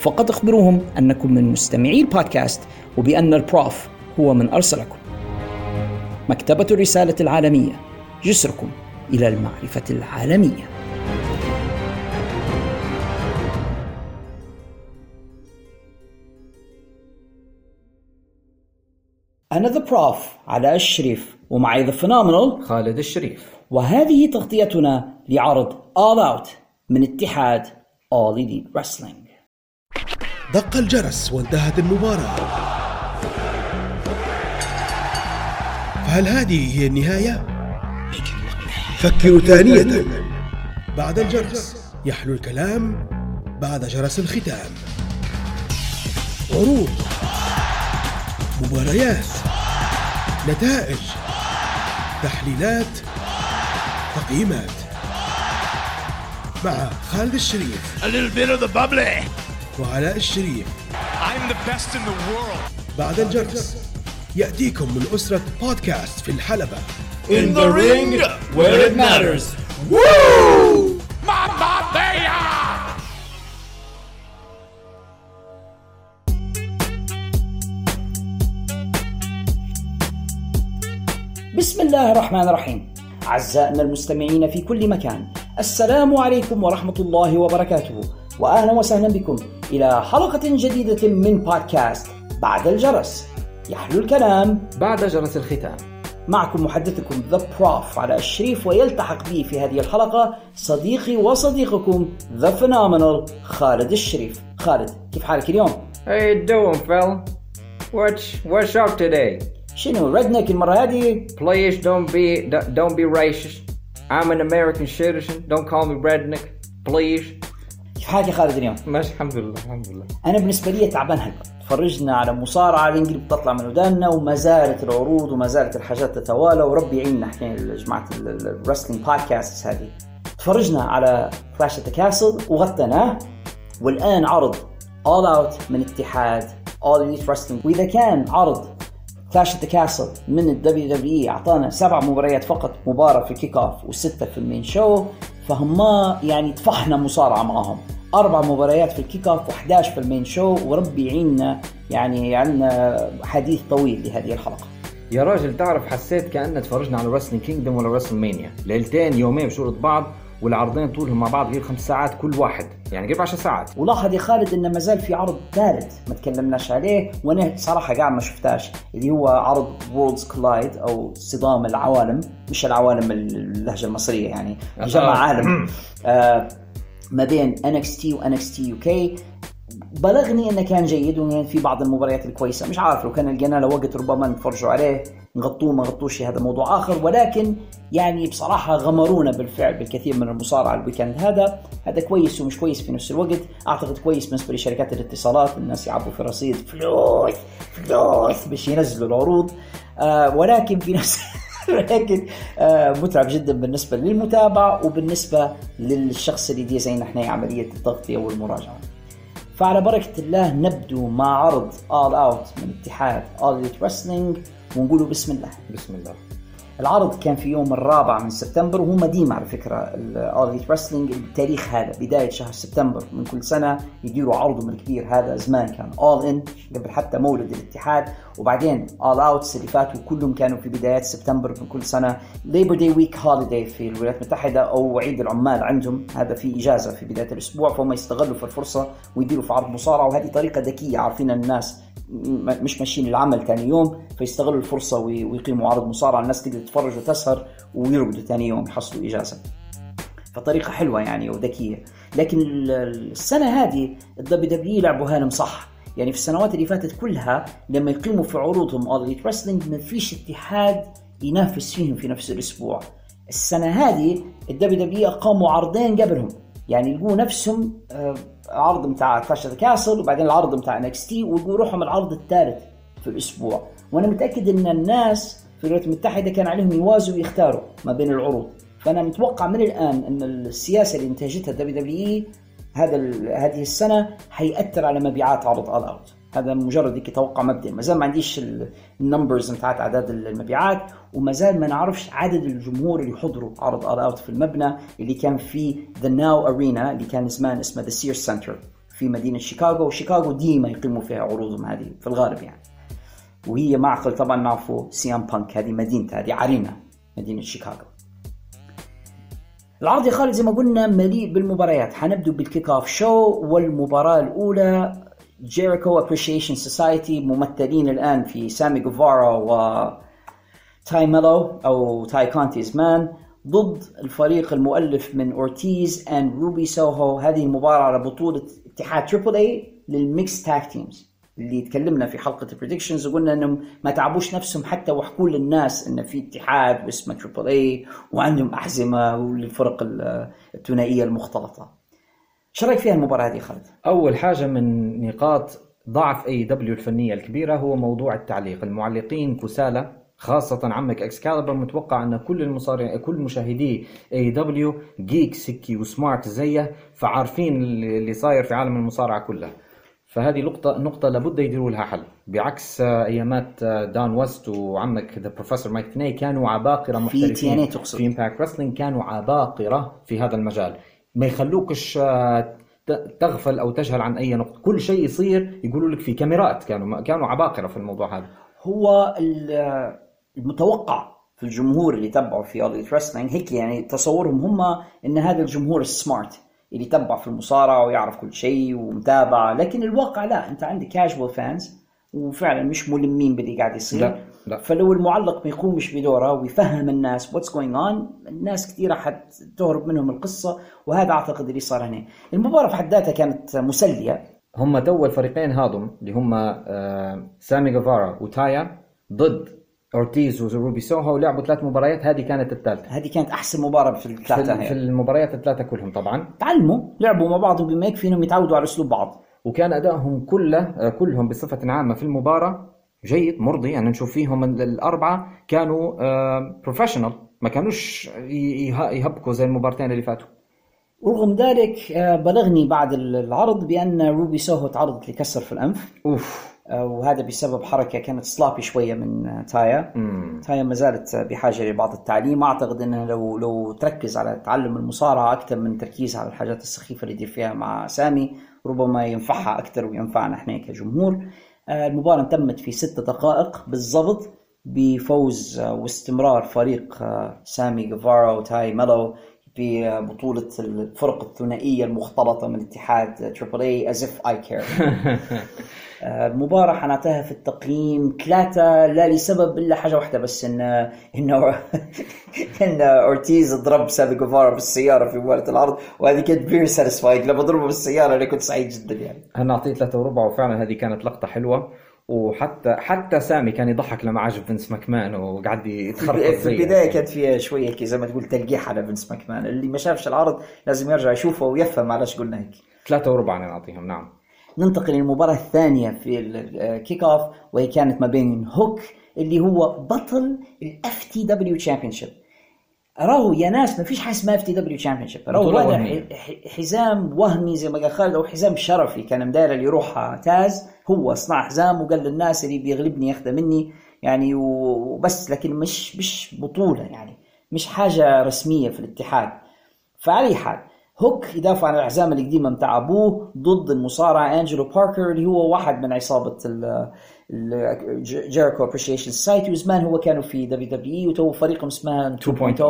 فقط اخبروهم أنكم من مستمعي البودكاست وبأن ال Prof هو من أرسلكم. مكتبة الرسالة العالمية جسركم إلى المعرفة العالمية. أنا The Prof علاء الشريف ومعي The Phenomenal خالد الشريف. وهذه تغطيتنا لعرض All Out من اتحاد All Elite Wrestling. دق الجرس وانتهت المباراة. فهل هذه هي النهاية؟ فكروا ثانية. بعد الجرس يحلو الكلام بعد جرس الختام. عروض. مباريات. نتائج. تحليلات. تقييمات. مع خالد الشريف. A little bit of the bubbly. وعلاء الشريف I'm the best in the world. بعد الجرس يأتيكم من أسرة بودكاست في الحلبة In the ring where it matters. Woo! بسم الله الرحمن الرحيم أعزائنا المستمعين في كل مكان السلام عليكم ورحمة الله وبركاته وأهلا وسهلا بكم إلى حلقة جديدة من بودكاست بعد الجرس يحلو الكلام بعد جرس الختام معكم محدثكم The Prof علاء الشريف ويلتحق بي في هذه الحلقة صديقي وصديقكم The Phenomenal خالد الشريف خالد كيف حالك اليوم؟ How you doing fella? What's, what's up today? شنو redneck المرة هذه؟ Please don't be don't be racist. I'm an American citizen. Don't call me redneck. Please. حالك يا خالد اليوم؟ ماشي الحمد لله الحمد لله. أنا بالنسبة لي تعبان هلا تفرجنا على مصارعة الانجلي بتطلع من وداننا وما زالت العروض وما زالت الحاجات تتوالى وربي يعيننا إحنا جماعة ال wrestling podcast هذه. تفرجنا على Clash at the Castle وغطيناه. والآن عرض All Out من اتحاد All Elite Wrestling وإذا كان عرض Clash at the Castle من ال WWE أعطانا سبع مباريات فقط مباراة في ال kick off وستة في ال main show فهم يعني طفحنا مصارعة معهم أربع مباريات في ال kick off و11 في ال main show وربي يعيننا يعني عندنا حديث طويل لهذه الحلقة. يا راجل تعرف حسيت كأننا تفرجنا على Wrestle Kingdom ولا WrestleMania ليلتين يومين بشورة بعض والعرضين طولهم مع بعض غير خمس ساعات كل واحد. يعني قريب 10 ساعات. ولاحظ يا خالد ان ما زال في عرض ثالث ما تكلمناش عليه وأنا صراحة قاعد ما شفتاش اللي هو عرض وورلدز كولايد أو صدام العوالم مش العوالم اللهجة المصرية يعني جمع عالم. آه ما بين NXT و NXT UK بلغني إنه كان جيد وان في بعض المباريات الكويسة. مش عارف لو كان لقينا له وقت ربما نتفرجوا عليه نغطوه ما نغطوش هذا موضوع آخر. ولكن يعني بصراحة غمرونا بالفعل بالكثير من المصارعة الويكند هذا. هذا كويس ومش كويس في نفس الوقت. أعتقد كويس بالنسبة لشركات الاتصالات. الناس يعبوا في رصيد فلوس فلوس باش ينزلوا العروض. آه ولكن في نفس ولكن آه متعب جدا بالنسبة للمتابع وبالنسبة للشخص اللي دي زينا إحنا عملية التغطيه والمراجعه فعلى بركة الله نبدو مع عرض All Out من اتحاد All Elite ونقولوا بسم الله. بسم الله. العرض كان في يوم الرابع من سبتمبر وهو ديما على فكرة ال All Wrestling التاريخ هذا بداية شهر سبتمبر من كل سنة يديروا عرضهم الكبير. هذا زمان كان All In قبل حتى مولد الاتحاد. وبعدين All Outs اللي فاتوا كلهم كانوا في بدايات سبتمبر من كل سنة. Labor Day week holiday في الولايات المتحدة أو عيد العمال عندهم. هذا في إجازة في بداية الأسبوع فهم يستغلوا في الفرصة ويديروا في عرض مصارعة. وهذه طريقة ذكية عارفين الناس مش ماشيين العمل ثاني يوم فيستغلوا الفرصة ويقيموا عرض مصارعة الناس تقدر تتفرج وتسهر ويرقدوا ثاني يوم يحصلوا إجازة. فطريقة حلوة يعني وذكية. لكن السنة هذه ال WWE لعبوهالهم صح. يعني في السنوات اللي فاتت كلها لما يقيموا في عروضهم All Wrestling ما فيش اتحاد ينافس فيهم في نفس الأسبوع. السنة هذه ال WWE أقاموا عرضين قبلهم. يعني يلقوا نفسهم آه، عرض بتاع Clash Castle وبعدين العرض بتاع NXT ويلقوا روحهم العرض الثالث في الأسبوع. وأنا متأكد إن الناس في الولايات المتحدة كان عليهم يوازوا ويختاروا ما بين العروض. فأنا متوقع من الآن إن السياسة اللي انتهجتها ال WWE هذا هذه السنة حيأثر على مبيعات عرض All Out هذا مجرد هيك توقع مبدئي ما زال ما عنديش ال numbers بتاعت اعداد المبيعات وما زال ما نعرفش عدد الجمهور اللي حضروا عرض All Out في المبنى اللي كان في The NOW Arena اللي كان زمان اسمه The Sears Centre في مدينة شيكاغو. وشيكاغو ديما يقيموا فيها عروضهم هذه في الغالب يعني. وهي معقل طبعا نعرفوا CM Punk هذه مدينته هذه عرينه مدينة شيكاغو. العرض يا خالد زي ما قلنا مليء بالمباريات. حنبدو بال kick off show والمباراة الأولى. Jericho Appreciation Society ممثلين الآن في سامي جيفارا و تاي ميلو أو تاي كونتي زمان ضد الفريق المؤلف من أورتيز and روبي سوهو هذه المباراة على بطولة اتحاد Triple A لل mixed tag teams اللي تكلمنا في حلقة ال predictions وقلنا إنهم ما تعبوش نفسهم حتى وحكوا للناس إن في اتحاد باسمه تريبل اي وعندهم أحزمة وللفرق الثنائية المختلطة. شو رأيك فيها المباراة هذه خالد؟ أول حاجة من نقاط ضعف AEW الفنية الكبيرة هو موضوع التعليق، المعلقين كسالى خاصة عمك Excalibur متوقع أن كل المصارع كل مشاهدي اي دبليو جيك سكي وسمارت زيه فعارفين اللي صاير في عالم المصارعة كلها فهذه نقطة نقطة لابد يديروا لها حل. بعكس أيامات Don West وعمك The Professor Mike Tenay كانوا عباقرة محترفين. في تقصد. في Impact Wrestling كانوا عباقرة في هذا المجال. ما يخلوكش آه، تغفل أو تجهل عن أي نقطة. كل شيء يصير يقولوا لك في كاميرات كانوا كانوا عباقرة في الموضوع هذا. هو المتوقع في الجمهور اللي تبعوا في All Elite Wrestling هيك يعني تصورهم هم إن هذا الجمهور ال smart اللي يتبع في المصارعة ويعرف كل شيء ومتابع. لكن الواقع لا أنت عندك casual fans وفعلا مش ملمين باللي قاعد يصير. لا. لا. فلو المعلق ما يقومش بدوره ويفهم الناس what's going on الناس كثيرة حتهرب منهم القصة وهذا أعتقد اللي صار هنا. المباراة في حد ذاتها كانت مسلية. هم تو الفريقين هذم اللي هم آه، سامي جيفارا وتايا ضد أورتيز وروبي سوهو لعبوا ثلاث مباريات هذه كانت الثالثة. هذه كانت أحسن مباراة في الثلاثة في, في المباريات الثلاثة كلهم طبعا. تعلموا لعبوا مع بعض بما يكفي إنهم يتعودوا على أسلوب بعض. وكان أدائهم كله آه، كلهم بصفة عامة في المباراة جيد مرضي. يعني نشوف فيهم الأربعة كانوا professional ما كانوش يهبكوا زي المباراتين اللي فاتوا. ورغم ذلك آه، بلغني بعد العرض بأن روبي سوهو تعرضت لكسر في الأنف. أوف. آه، وهذا بسبب حركة كانت sloppy شوية من آه، تايا. مم. تايا ما زالت بحاجة لبعض التعليم. أعتقد انها لو لو تركز على تعلم المصارعة أكثر من تركيزها على الحاجات السخيفة اللي يدير فيها مع سامي ربما ينفعها أكثر وينفعنا إحنا كجمهور. المباراة تمت في ست دقائق بالضبط بفوز واستمرار فريق سامي جيفارا وتاي ميلو ببطولة الفرق الثنائية المختلطة من اتحاد Triple A as if I care المباراة حنعطيها في التقييم ثلاثة لا لسبب إلا حاجة واحدة بس إن انه إن أورتيز ضرب سامي جيفارا بالسيارة في مباراة العرض وهذه كانت very satisfied لما ضربه بالسيارة أنا كنت سعيد جدا يعني. أنا اعطيه ثلاثة وربع وفعلا هذه كانت لقطة حلوة. وحتى حتى سامي كان يضحك لما عجب فينس ماكمان وقعد يتخربط في البداية كانت فيها شوية زي ما تقول تلقيح على فينس ماكمان. اللي ما شافش العرض لازم يرجع يشوفه ويفهم علاش قلنا هيك. ثلاثة وربع أنا نعطيهم نعم. ننتقل للمباراة الثانية في ال kickoff وهي كانت ما بين هوك اللي هو بطل ال FTW Championship راهو يا ناس ما فيش حاجة اسمها FTW Championship راهو حزام وهمي زي ما قال خالد أو حزام شرفي كان مداير اللي يروح تاز. هو صنع حزام وقال للناس اللي بيغلبني ياخذه مني يعني وبس لكن مش مش بطولة يعني. مش حاجة رسمية في الاتحاد. فعلى حال هوك يدافع عن الحزام القديمة متاع أبوه ضد المصارع أنجلو باركر اللي هو واحد من عصابة Jericho Appreciation Society وزمان هو كانوا في WWE وتو فريقهم اسمها 2.0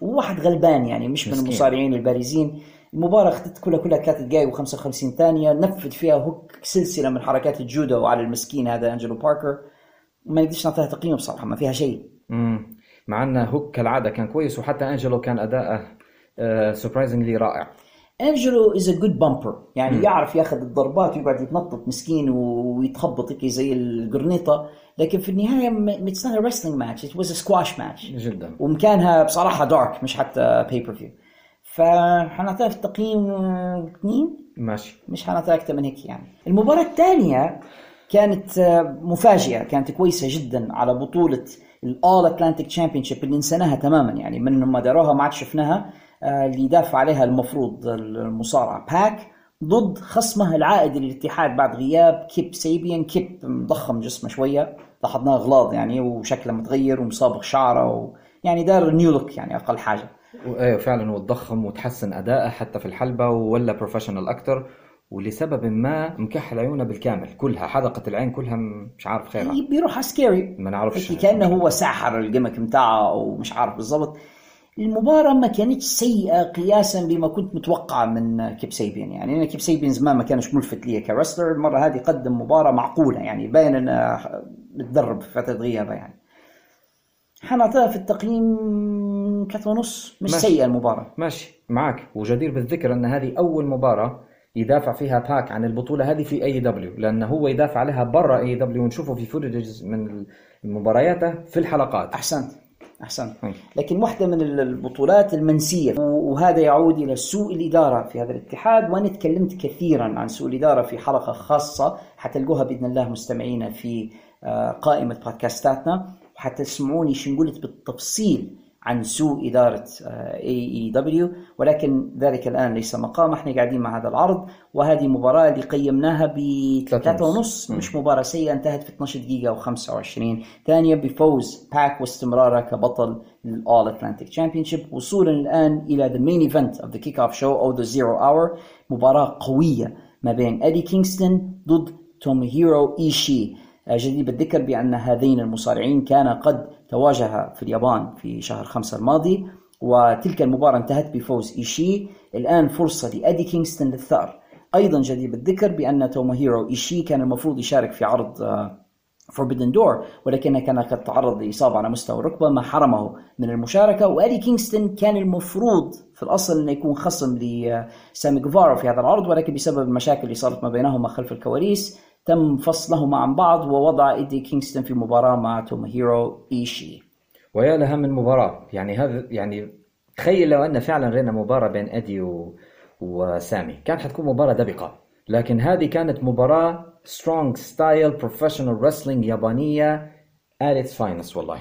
وواحد غلبان يعني مش من. المصارعين البارزين. المباراة اخذت كلها كلها ثلاث دقائق و55 ثانية. نفذ فيها هوك سلسلة من حركات الجودو على المسكين هذا أنجلو باركر. وما نقدرش نعطيها تقييم بصراحة ما فيها شيء. مم. مع أن هوك كالعادة كان كويس وحتى أنجلو كان أداءه surprisingly رائع. انجلو is a good bumper يعني يعرف ياخذ الضربات ويقعد يتنطط مسكين ويتخبط هيك زي القرنيطة. لكن في النهاية it's not wrestling match it was a squash match جدا. ومكانها بصراحة Dark مش حتى pay-per-view فحنعطيها في التقييم آه، اثنين. ماشي. مش حنعطيها أكثر من هيك يعني. المباراة الثانية كانت آه، مفاجئة. كانت كويسة جدا على بطولة ال All-Atlantic Championship اللي نسيناها تماما يعني. من ما داروها ما عاد شفناها. آه، اللي يدافع عليها المفروض المصارع باك ضد خصمه العائد للاتحاد بعد غياب كيب سيبيان. كيب مضخم جسمه شوية لاحظناه غلاظ يعني وشكله متغير ومصابغ شعره و... يعني دار نيو لوك يعني أقل حاجة. أيوه فعلا هو تضخم وتحسن أداءه حتى في الحلبة ولا professional أكثر ولسبب ما مكحل عيونه بالكامل. كلها حلقه العين كلها مش عارف خيرها. بيروح على scary ما نعرفش. كأنه هو ساحر ال gimmick بتاعه أو مش عارف بالضبط. المباراة ما كانتش سيئة قياسا بما كنت متوقع من كيب سيبيان يعني أنا كيب سيبيان زمان ما كانش ملفت لي ك wrestler المرة هذه قدم مباراة معقولة يعني باين إنه متدرب في فترة غيابة يعني. حنعطيها في التقييم ثلاثة ونص. مش ماشي. سيئة المباراة. ماشي. معك وجدير بالذكر إن هذه أول مباراة يدافع فيها باك عن البطولة هذه في AEW لأن هو يدافع عليها برا AEW ونشوفه في footages من مبارياته في الحلقات. أحسنت. أحسنت مم. لكن واحدة من البطولات المنسية. وهذا يعود إلى سوء الإدارة في هذا الاتحاد وأنا تكلمت كثيرا عن سوء الإدارة في حلقة خاصة حتلقوها بإذن الله مستمعينا في آه، قائمة بودكاستاتنا. وحتسمعوني شو قلت بالتفصيل. عن سوء إدارة AEW ولكن ذلك الآن ليس مقام. إحنا قاعدين مع هذا العرض وهذه مباراة اللي قيمناها ب ثلاثة ثلاثة ونص. مش مباراة سيئة انتهت في 12 دقيقة و25 ثانيا بفوز باك واستمراره كبطل لل All-Atlantic Championship وصولا الآن إلى the main event of the kick-off show أو the zero hour. مباراة قوية ما بين أدي كينغستون ضد توموهيرو إيشي آه، جدير بالذكر بأن هذين المصارعين كان قد تواجها في اليابان في شهر خمسة الماضي وتلك المباراة انتهت بفوز إيشي. الآن فرصة لأدي كينغستون للثأر. أيضا جدير بالذكر بأن توموهيرو إيشي كان المفروض يشارك في عرض Forbidden Door ولكنه كان قد تعرض لإصابة على مستوى الركبة ما حرمه من المشاركة. وأدي كينغستون كان المفروض في الأصل انه يكون خصم لسامي غيفارا في هذا العرض ولكن بسبب المشاكل اللي صارت ما بينهما خلف الكواليس تم فصلهما عن بعض ووضع إيدي كينغستون في مباراة مع توموهيرو إيشي. ويا لها من مباراة. يعني هذا يعني تخيل لو أن فعلا رينا مباراة بين أدي و... وسامي. كانت حتكون مباراة دبقة. لكن هذه كانت مباراة strong style professional wrestling at its finest والله.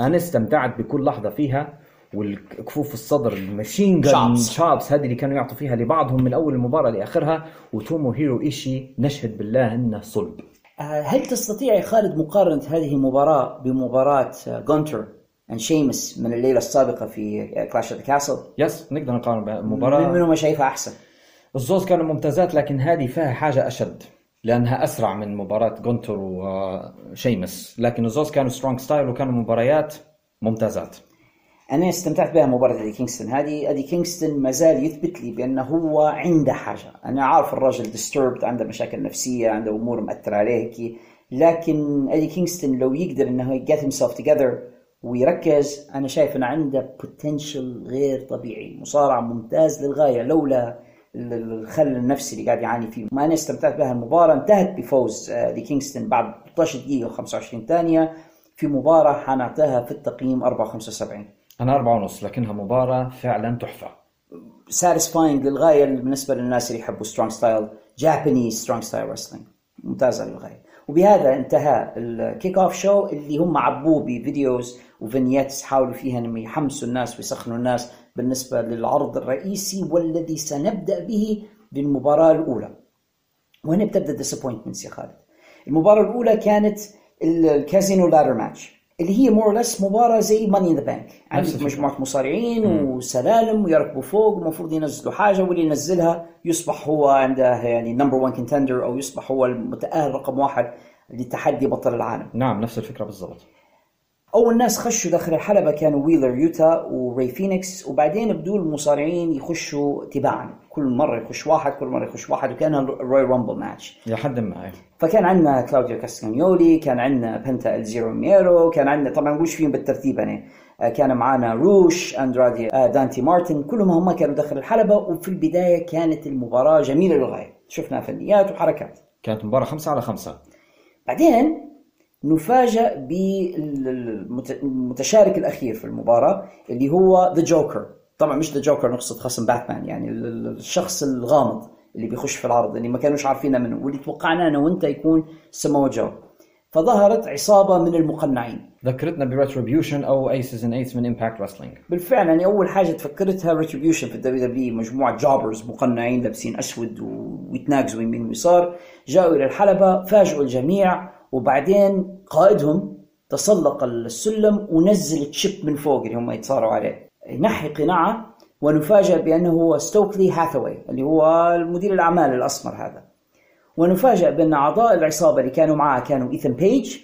أنا استمتعت بكل لحظة فيها. والكفوف الصدر ال machine gun chops هذه اللي كانوا يعطوا فيها لبعضهم من أول المباراة لآخرها وتوموهيرو إيشي نشهد بالله إنه صلب آه، هل تستطيع يا خالد مقارنة هذه المباراة بمباراة جونتر and شيمس من الليلة السابقة في Clash the Castle؟ yes نقدر نقارن من بمباراة منو ما شايفها أحسن؟ الزوز كانوا ممتازات لكن هذه فيها حاجة أشد لأنها أسرع من مباراة جونتر وشيمس لكن الزوز كانوا strong style وكانوا مباريات ممتازات أنا استمتعت بها مباراة أدي كينغستون. هذه أدي كينغستون ما زال يثبت لي بأنه هو عنده حاجة. أنا عارف الراجل disturbed عنده مشاكل نفسية عنده أمور مأثرة عليه. هيك لكن أدي كينغستون لو يقدر أنه get himself together ويركز أنا شايف أنه عنده potential غير طبيعي. مصارع ممتاز للغاية لولا ال- ال- الخل النفسي اللي قاعد يعاني فيه. ما أنا استمتعت بها المباراة انتهت بفوز آه، لكينغستون بعد 16 دقيقة و25 ثانية في مباراة حنعطيها في التقييم 4.75 أنا أربعة ونص لكنها مباراة فعلا تحفة. satisfying للغاية بالنسبة للناس اللي يحبوا strong style Japanese strong style wrestling ممتازة للغاية. وبهذا انتهى ال kick-off show اللي هم عبوه ب videos و vignettes حاولوا فيها إنهم يحمسوا الناس ويسخنوا الناس بالنسبة للعرض الرئيسي والذي سنبدأ به بالمباراة الأولى. وهنا بتبدأ ال disappointments يا خالد. المباراة الأولى كانت ال- ال casino ladder match اللي هي more less مباراة زي Money in the Bank عندك. مجموعة مصارعين وسلالم ويركبوا فوق ومفروض ينزلوا حاجة واللي ينزلها يصبح هو عنده يعني number 1 contender أو يصبح هو المتأهل رقم واحد لتحدي بطل العالم. نعم نفس الفكرة بالضبط. أول ناس خشوا داخل الحلبة كانوا ويلر يوتا وري فينيكس وبعدين بدوا المصارعين يخشوا تباعا. كل مرة يخش واحد كل مرة يخش واحد وكأنه Royal Rumble match. إلى حد ما. فكان عندنا كلاوديو كاستانيولي كان عندنا بنتا إلزيرو ميرو كان عندنا طبعا مش فيهم بالترتيب يعني؟ آه، كان معانا روش أندرادي آه، دانتي مارتن كلهم هم كانوا داخل الحلبة وفي البداية كانت المباراة جميلة للغاية. شفنا فنيات وحركات. كانت مباراة خمسة على خمسة. بعدين نفاجأ بالمشارك الأخير في المباراة اللي هو the joker طبعا مش the joker نقصد خصم باتمان يعني ال- ال- الشخص الغامض اللي بيخش في العرض اللي ما كانوش عارفينه منه واللي توقعنا أنا وأنت يكون سمو جو. فظهرت عصابة من المقنعين. ذكرتنا ب Retribution أو Aces and Eights من Impact Wrestling بالفعل يعني أول حاجة تفكرتها Retribution في ال WWE مجموعة jobbers مقنعين لابسين أسود ويتناقزوا يمين ويسار جاءوا إلى الحلبة فاجئوا الجميع وبعدين قائدهم تسلق السلم ونزل chip من فوق اللي هم يتصارعوا عليه. نحي قناعه ونفاجأ بأنه هو ستوكلي هاثاواي اللي هو المدير الأعمال الأسمر هذا. ونفاجأ بأن أعضاء العصابة اللي كانوا معاه كانوا ايثن بيج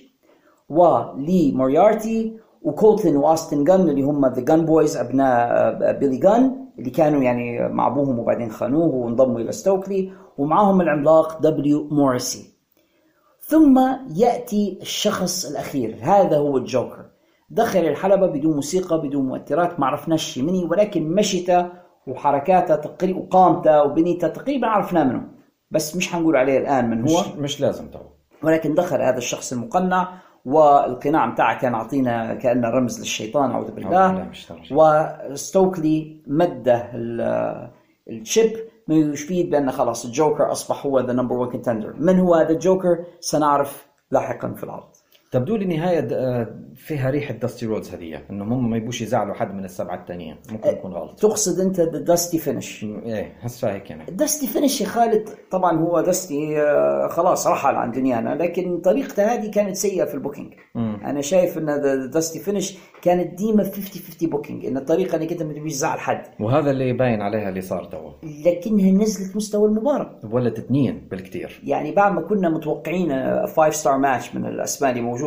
ولي موريارتي وكولتن واستن جان اللي هم the Gunn Boys أبناء آه، بيلي جان اللي كانوا يعني مع أبوهم وبعدين خانوه وانضموا إلى ستوكلي ومعاهم العملاق دبليو موريسي ثم يأتي الشخص الأخير. هذا هو الجوكر. دخل الحلبة بدون موسيقى بدون مؤثرات ما عرفناش منو ولكن مشيته وحركاته تقريبا وقامته وبنيته تقريبا عرفناه منه. بس مش حنقول عليه الآن من هو. مش, مش لازم تو ولكن دخل هذا الشخص المقنع والقناع بتاعه كان عطينا كأنه رمز للشيطان أعوذ بالله. وستوكلي مده ال- ال chip ما يفيد بأن خلاص الجوكر أصبح هو the number 1 contender من هو هذا الجوكر؟ سنعرف لاحقا في العرض. تبدو لي نهاية د- آه، فيها ريحة داستي رودز هذه انهم هم ما يبوش يزعلوا حد من السبعة الثانيين ممكن يكون غلط. تقصد أنت Dusty finish إيه هسه هيك يعني. داستي فينش يا خالد طبعا هو داستي آه، خلاص رحل عن دنيانا لكن طريقته هذه كانت سيئة في ال booking أنا شايف إن Dusty finish كانت ديما 50 50 booking إن الطريقة إنك أنت ما تبيش تزعل حد. وهذا اللي باين عليها اللي صار تو. لكنها نزلت مستوى المباراه ولت اثنين بالكثير يعني بعد ما كنا متوقعين five star match من الاسماء اللي موجوده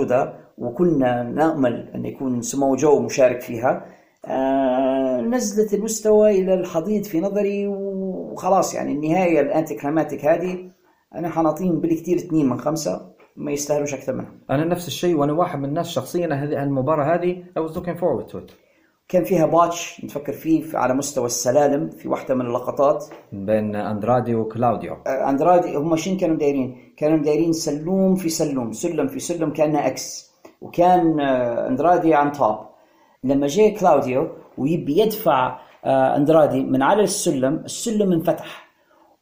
وكنا نأمل أن يكون سمو جو مشارك فيها. آه نزلت المستوى إلى الحضيض في نظري وخلاص يعني النهاية ال anti-climactic هذه أنا حنعطيهم بالكثير اثنين من خمسة ما يستاهلوش أكثر منها أنا نفس الشيء وأنا واحد من الناس شخصيا هذه المباراة هذه I was looking forward to it. كان فيها botch نتفكر فيه في- على مستوى السلالم في واحدة من اللقطات. بين أندرادي وكلاوديو. أندرادي هم شين كانوا دايرين؟ كانوا دايرين سلوم في سلوم سلم في سلم كأنه X وكان آه، أندرادي on top لما جاء كلاوديو ويبي يدفع آه، أندرادي من على السلم السلم انفتح.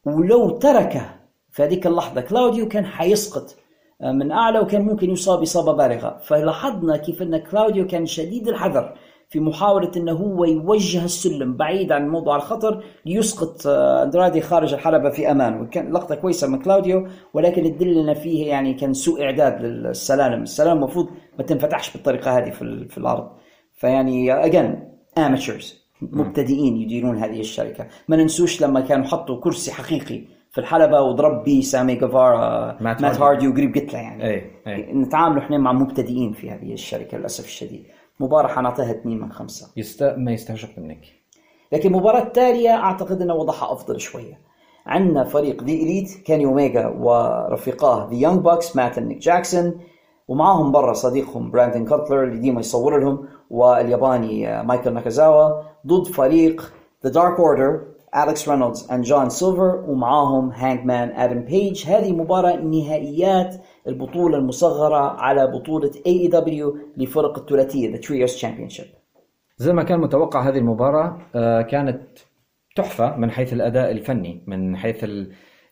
ولو تركه في هذيك اللحظة كلاوديو كان حيسقط آه، من أعلى وكان ممكن يصاب إصابة بالغة. فلاحظنا كيف إن كلاوديو كان شديد الحذر. في محاولة أنه هو يوجه السلم بعيد عن موضوع الخطر ليسقط آه، أندرادي خارج الحلبة في أمان. وكان لقطة كويسة من كلاوديو ولكن تدلنا فيه يعني كان سوء إعداد للسلالم. السلالم المفروض ما تنفتحش بالطريقة هذه في في العرض فيعني again amateurs مبتدئين يديرون هذه الشركة. ما ننسوش لما كانوا حطوا كرسي حقيقي في الحلبة وضرب به سامي جيفارا مات مات هاردي. وقريب قتله يعني. إيه إيه. نتعاملوا إحنا مع مبتدئين في هذه الشركة للأسف الشديد. مباراة حنعطيها 2 من خمسة. يست... ما يستهجن منك. لكن المباراة التالية أعتقد أن وضعها أفضل شوية. عندنا فريق The Elite كيني أوميجا ورفيقاه The Young Bucks مات نيك جاكسون ومعاهم برا صديقهم براندن كاتلر اللي ديما يصور لهم والياباني آه، مايكل ناكازاوا ضد فريق The Dark Order أليكس رينولدز and جون سيلفر ومعاهم Hangman آدم بيج. هذه مباراة نهائيات البطولة المصغرة على بطولة AEW لفرق الثلاثية the Trios Championship زي ما كان متوقع هذه المباراة آه، كانت تحفة من حيث الأداء الفني من حيث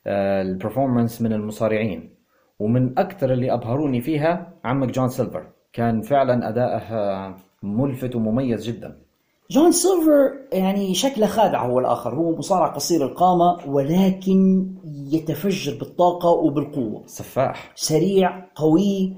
ال performance من المصارعين. ومن أكثر اللي أبهروني فيها عمك جون سيلفر. كان فعلا أداءه آه، ملفت ومميز جدا. جون سيلفر يعني شكله خادع هو الآخر. هو مصارع قصير القامة ولكن يتفجر بالطاقة وبالقوة. سفاح. سريع قوي.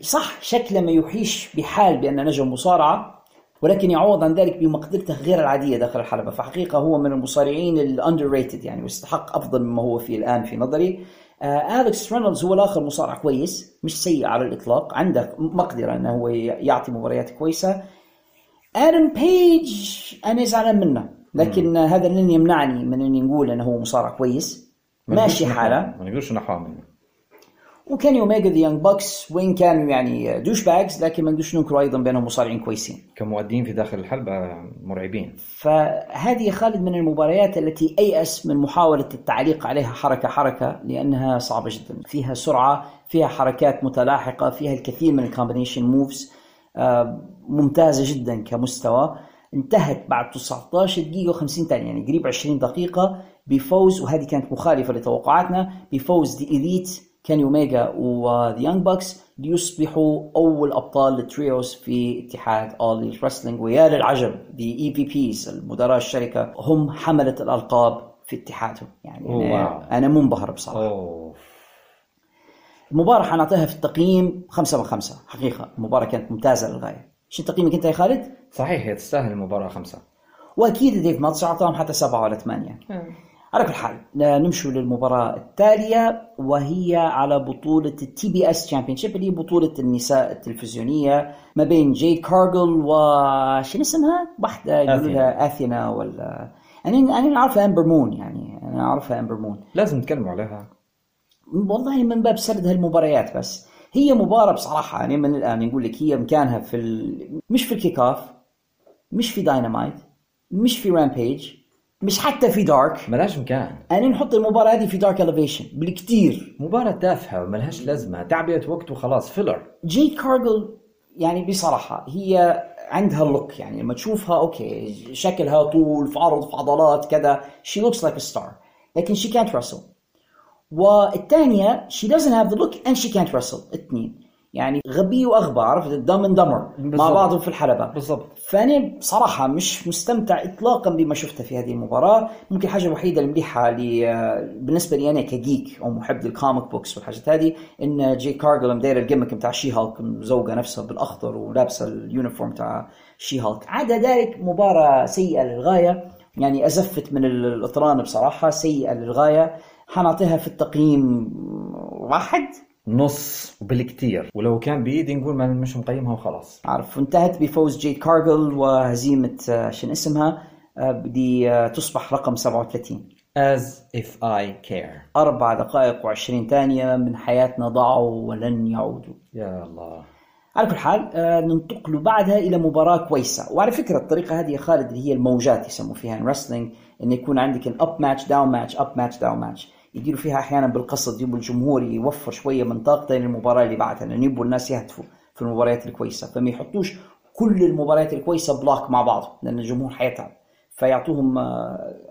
صح شكله ما يوحيش بحال بأن نجم مصارعة ولكن يعوض عن ذلك بمقدرته غير العادية داخل الحلبة. فحقيقة هو من المصارعين ال underrated يعني ويستحق أفضل مما هو فيه الآن في نظري. آه أليكس رينولدز هو الآخر مصارع كويس مش سيء على الإطلاق. عنده مقدرة أنه هو يعطي مباريات كويسة. آدم بيج أنا زعلان منه لكن هذا لن يمنعني من أني نقول أنه هو مصارع كويس. ماشي حالة. ما نقدرش نحوى منه وكيني اوميجا The Young Bucks وين كانوا يعني douchebags لكن ما نقدرش ننكر أيضا بأنهم مصارعين كويسين. كمؤدين في داخل الحلبة مرعبين. فهذه خالد من المباريات التي أيأس من محاولة التعليق عليها حركة حركة لأنها صعبة جدا. فيها سرعة فيها حركات متلاحقة فيها الكثير من ال combination moves ممتازة جدا كمستوى. انتهت بعد 19 دقيقة و50 ثانية يعني قريب 20 دقيقة بفوز وهذه كانت مخالفة لتوقعاتنا بفوز The Elite كيني اوميجا و The Young Bucks ليصبحوا أول أبطال ال Trios في اتحاد All Wrestling ويا للعجب the EVPs المدراء الشركة هم حملة الألقاب في اتحادهم. يعني أوه،. أنا منبهر بصراحة. اوه المباراه حنعطيها في التقييم خمسة من خمسة. حقيقة المباراه كانت ممتازة للغاية. شو تقييمك انت يا خالد؟ صحيح هي تستاهل المباراة خمسة. واكيد ديف ميلتزر اعطاهم حتى سبعة ولا ثمانية. على كل حال نمشوا للمباراة التالية وهي على بطولة ال TBS Championship اللي هي بطولة النساء التلفزيونية ما بين جيد كارجل وشنو اسمها؟ واحدة يقولوا أثينا. لها آثينا ولا؟ أنا أنا أعرفها أمبر مون يعني أنا أعرفها أمبر مون. لازم نتكلموا عليها. والله من باب سرد هالمباريات بس. هي مباراة بصراحة يعني من الآن نقول لك هي مكانها في ال... مش في ال Kickoff مش في داينامايت مش في Rampage مش حتى في Dark ملاش مكان. أنا نحط المباراة هذه في Dark Elevation بالكثير مباراة تافهة وملهاش لازمة تعبئة وقت وخلاص filler جيد كارجل يعني بصراحة هي عندها ال look يعني لما تشوفها okay شكلها طول في عرض في عضلات كذا she looks like star لكن شي كانت رسل والثانية she doesn't have the look and she can't wrestle. الاثنين يعني غبي وأغبى عرفت؟ dumb and dumber. مع. بعضهم في الحلبة. بالضبط. فأنا بصراحة مش مستمتع إطلاقا بما شفته في هذه المباراة. ممكن الحاجة الوحيدة المليحة لي بالنسبة لي أنا ك geek أو محب لل comic books والحاجات هذه إن جيد كارجل مداير ال gimmick بتاع She-Hulk مزوجة نفسها بالأخضر ولابسة ال uniform تاع She-Hulk عدا ذلك مباراة سيئة للغاية. يعني أزفت من الإطران بصراحة سيئة للغاية. حنعطيها في التقييم واحد. نص وبالكتير ولو كان بإيدي نقول ما مش مقيمها وخلاص. عارف وانتهت بفوز جيد كارجل وهزيمة آه، شن اسمها؟ آه، بدي آه، تصبح رقم 37 as if I care. أربع دقائق وعشرين ثانية من حياتنا ضاعوا ولن يعودوا. يا الله. على كل حال ننتقل بعدها إلى مباراة كويسة. وعلى فكرة الطريقة هذه يا خالد اللي هي الموجات يسموا فيها ال wrestling إنه يكون عندك ال up match down match up match down match يديروا فيها أحيانا بالقصد يبوا الجمهور يوفر شوية من طاقته للمباراة اللي بعدها لأن يبوا الناس يهتفوا في المباريات الكويسة. فما يحطوش كل المباريات الكويسة block مع بعض لأن الجمهور حيتعب. فيعطوهم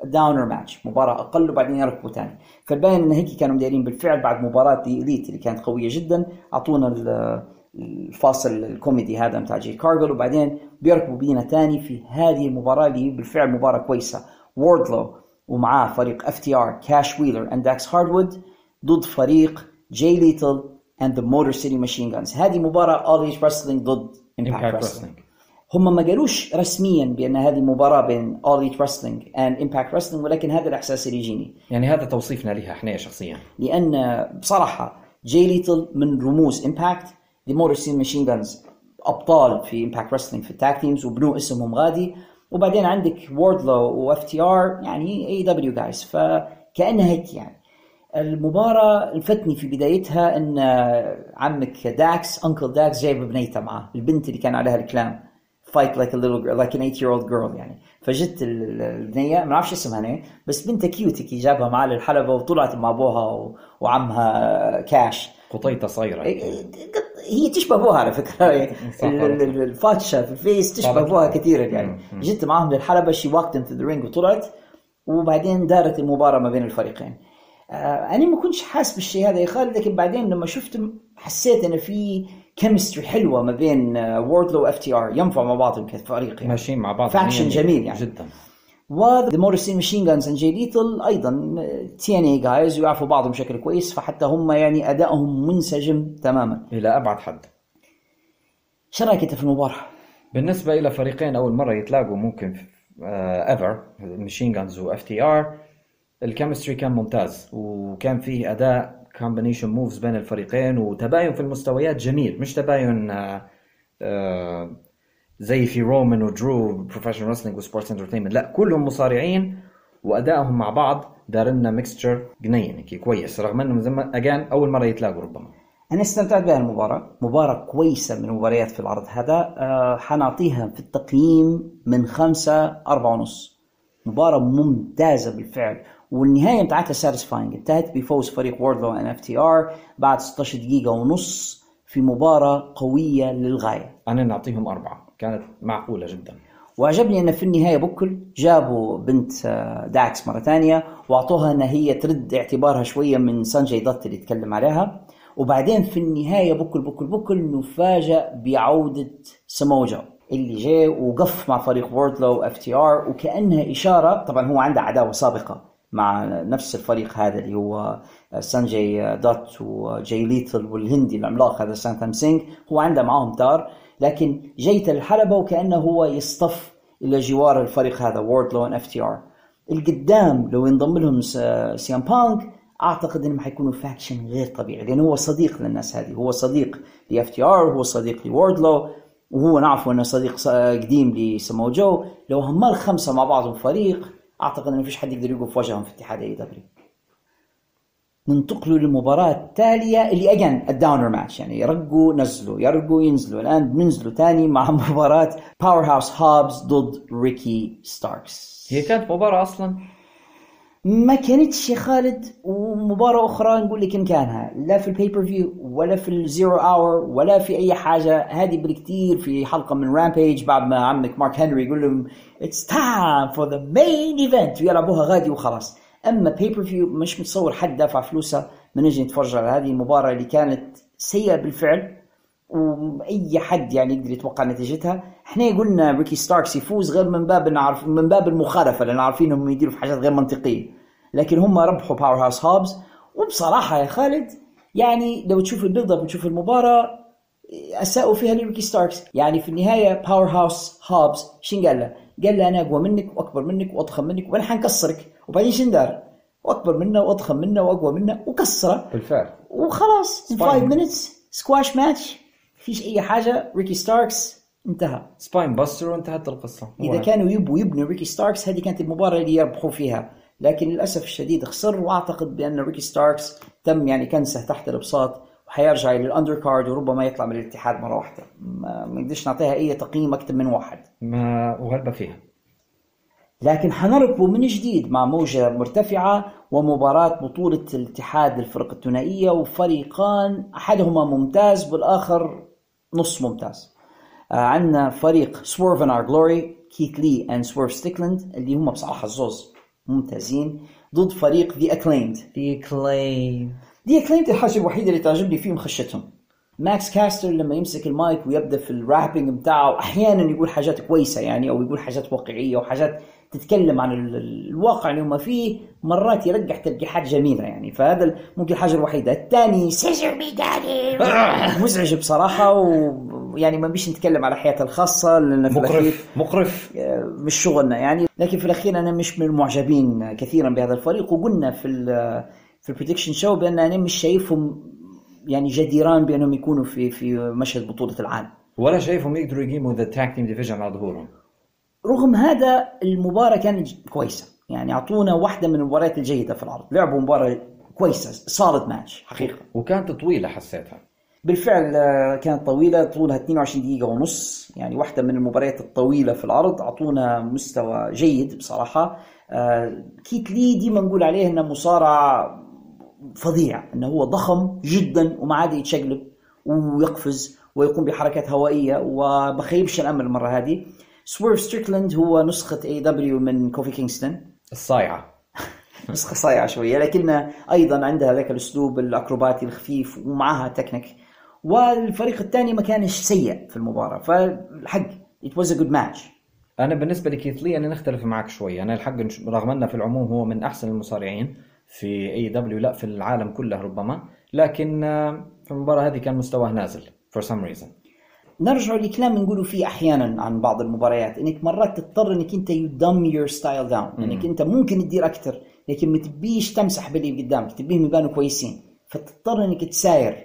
downer match مباراة أقل وبعدين يركبوا ثاني فالباين إن هيك كانوا مدايرين بالفعل بعد مباراة The Elite اللي كانت قوية جدا أعطونا ال- الفاصل الكوميدي هذا بتاع جيد كارجل وبعدين بيركبوا بينا تاني في هذه المباراة اللي بالفعل مباراة كويسة. ووردلو ومعاه فريق FTR كاش ويلر and داكس هاردوود ضد فريق جاي ليثال and the Motor City Machine Guns هذه مباراة All Elite Wrestling ضد Impact. Wrestling هم ما قالوش رسميا بأن هذه مباراة بين All Elite Wrestling and Impact Wrestling ولكن هذا الإحساس اللي يجيني. يعني هذا توصيفنا لها إحنا شخصيا. لأن بصراحة جاي ليثال من رموز Impact the Motor City Machine Guns أبطال في Impact Wrestling في ال tag teams وبنوا اسمهم غادي. وبعدين عندك ووردلو و FTR يعني AEW guys فكأنها هيك يعني. المباراة الفتني في بدايتها إن عمك داكس uncle داكس جايب بنيته معاه البنت اللي كان عليها الكلام فايت like a little girl like an 8 year old girl يعني. فجت ال- ال- البنية ما بعرفش اسمها أنا بس بنتها cutie جابها معاه للحلبة وطلعت مع أبوها وعمها كاش قطيطة صغيرة. هي تشبه ابوها على فكرة. ال- الفاتشة في ال face تشبه صح. ابوها كثيرا يعني. جت معاهم للحلبة she walked into the ring وطلعت وبعدين دارت المباراة ما بين الفريقين. آه أنا ما كنتش حاسس بالشيء هذا يا خالد لكن بعدين لما شفت حسيت إن في chemistry حلوة ما بين ووردلو و FTR ينفعوا مع بعضهم كفريق يعني. ماشيين مع بعض. faction جميل يعني. جدا. و the Motor City Machine Guns and جاي ليثال أيضا TNA guys ويعرفوا بعضهم بشكل كويس فحتى هم يعني أدائهم منسجم تماما إلى أبعد حد شو رايك أنت في المباراة؟ بالنسبة إلى فريقين أول مرة يتلاقوا ممكن ever Machine Guns و FTR ال chemistry كان ممتاز وكان فيه أداء combination moves بين الفريقين وتباين في المستويات جميل مش تباين آه، آه، زي في رومان ودرو professional wrestling و sports entertainment لا كلهم مصارعين وأدائهم مع بعض دار لنا mixture جنين هيك كويس رغم انهم زي ما again أول مرة يتلاقوا ربما. أنا استمتعت بها المباراة. مباراة كويسة من المباريات في العرض هذا أه حنعطيها في التقييم من خمسة أربعة ونص. مباراة ممتازة بالفعل. والنهاية بتاعتها satisfying انتهت بفوز فريق ووردلو and FTR بعد 16 دقيقة ونص في مباراة قوية للغاية. أنا نعطيهم أربعة. كانت معقولة جدا. وعجبني أن في النهاية بكل جابوا بنت آه، داكس مرة ثانية وأعطوها أن هي ترد اعتبارها شوية من سانجي دات اللي تكلم عليها. وبعدين في النهاية بكل بكل بكل نفاجأ بعودة سموا جو اللي جاء وقف مع فريق ووردلو FTR وكأنها إشارة طبعا هو عنده عداوة سابقة مع نفس الفريق هذا اللي هو سانجي دات وجاي ليثال والهندي العملاق هذا ساتنام سينغ هو عنده معاهم تار. لكن جيت الحلبة وكأنه هو يصطف إلى جوار الفريق هذا ووردلو and FTR القدام لو ينضم لهم سي ام بانك أعتقد إنهم حيكونوا faction غير طبيعي لأنه هو صديق للناس هذه. هو صديق ل FTR وهو صديق لوردلو وهو نعرفه أنه صديق قديم لسموا جو لو هم الخمسة مع بعضهم فريق أعتقد إنه ما فيش حد يقدر يوقف وجههم في اتحاد AEW ننتقلوا للمباراة التالية اللي again ال downer match يعني يرقوا نزلوا. يرقوا ينزلوا. الآن بننزلوا تاني مع مباراة باور هاوس هابز ضد ريكي ستاركس هي كانت مباراة أصلا؟ ما كانتش يا خالد ومباراة أخرى نقول لك إمكانها لا في ال pay-per-view ولا في ال Zero Hour ولا في أي حاجة. هذه بالكثير في حلقة من Rampage بعد ما عمك مارك هنري يقول لهم It's time for the main event. ويلعبوها غادي وخلاص. أما pay-per-view مش متصور حد دافع فلوسها من نجي نتفرج على هذه المباراة اللي كانت سيئة بالفعل وأي حد يعني يقدر يتوقع نتيجتها. إحنا قلنا ريكي ستاركس يفوز غير من باب نعرف من باب المخالفة لأن عارفين إنهم يديروا في حاجات غير منطقية. لكن هم ربحوا باور هاوس هابز وبصراحة يا خالد يعني لو تشوف ال build up وتشوف المباراة أساءوا فيها لريكي ستاركس يعني في النهاية باور هاوس هابز شين قال له؟ قال له أنا أقوى منك وأكبر منك وأضخم منك وأنا حنكسرك. وبعدين شين دار؟ واكبر منه وأضخم منه وأقوى منه وكسره. بالفعل. وخلاص. In 5 Fine. minutes. squash match فيش أي حاجة. ريكي ستاركس انتهى. spinebuster وانتهت القصة. إذا كانوا يبوا يبنوا ريكي ستاركس هذه كانت المباراة اللي يربحوا فيها. لكن للأسف الشديد خسر وأعتقد بأن ريكي ستاركس تم يعني كنسه تحت الإبساط وحيرجع لل undercard وربما يطلع من الاتحاد مرة واحدة. ما ما نقدرش نعطيها أي تقييم أكثر من واحد. ما وغلبة فيها. لكن حنركبوا من جديد مع موجة مرتفعة ومباراة بطولة الاتحاد للفرق الثنائية وفريقان أحدهما ممتاز والآخر نص ممتاز. آه عندنا فريق Swerve In Our Glory كيث لي and سورف ستريكلاند اللي هم بصراحة الزوز ممتازين ضد فريق The Acclaimed The Acclaimed The Acclaimed الحاجة الوحيدة اللي تعجبني فيهم خشتهم. ماكس كاستر لما يمسك المايك ويبدأ في ال rapping بتاعه أحيانا يقول حاجات كويسة يعني أو يقول حاجات واقعية وحاجات تتكلم عن ال- ال- الواقع اللي هم فيه مرات يرجح ترجيحات جميلة يعني. فهذا ممكن الحاجة الوحيدة. الثاني مزعج بصراحة ويعني ما بيش نتكلم على حياته الخاصة لأن في مقرف مقرف. مش شغلنا يعني. لكن في الأخير أنا مش من المعجبين كثيرا بهذا الفريق وقلنا في في ال prediction show بأن أنا مش شايفهم يعني جديران بأنهم يكونوا في في مشهد بطولة العالم. ولا شايفهم يقدروا يقيموا the tag team division على ظهورهم. رغم هذا المباراة كانت كويسة. يعني أعطونا واحدة من المباريات الجيدة في العرض. لعبوا مباراة كويسة. صارت ماتش حقيقة. وكانت طويلة حسيتها. بالفعل آه، كانت طويلة. طولها 22 دقيقة ونص. يعني واحدة من المباريات الطويلة في العرض. أعطونا مستوى جيد بصراحة. آه، كيت لي ديما نقول عليه أنه مصارع فظيع أنه هو ضخم جدا وما عاد يتشقلب ويقفز ويقوم بحركات هوائية وما خيبش الأمل المرة هذه. سويرف ستريكلاند هو نسخة AEW من كوفي كينغستون الصايعة. نسخة صايعة شوية لكنها أيضا عندها ذاك الأسلوب الأكروباتي الخفيف ومعها تكنيك والفريق الثاني ما كانش سيء في المباراة فالحق it was a good match. أنا بالنسبة لكيث لي أنا نختلف معك شوي. أنا الحق رغم أنه في العموم هو من أحسن المصارعين في AEW لا في العالم كله ربما. لكن آه، في المباراة هذه كان مستواه نازل for some reason. نرجع لكلام نقولوا فيه أحيانا عن بعض المباريات إنك مرات تضطر إنك أنت you dumb your style down إنك أنت ممكن تدير أكثر لكن ما تبيش تمسح باللي قدامك تبيهم يبانوا كويسين. فتضطر إنك تساير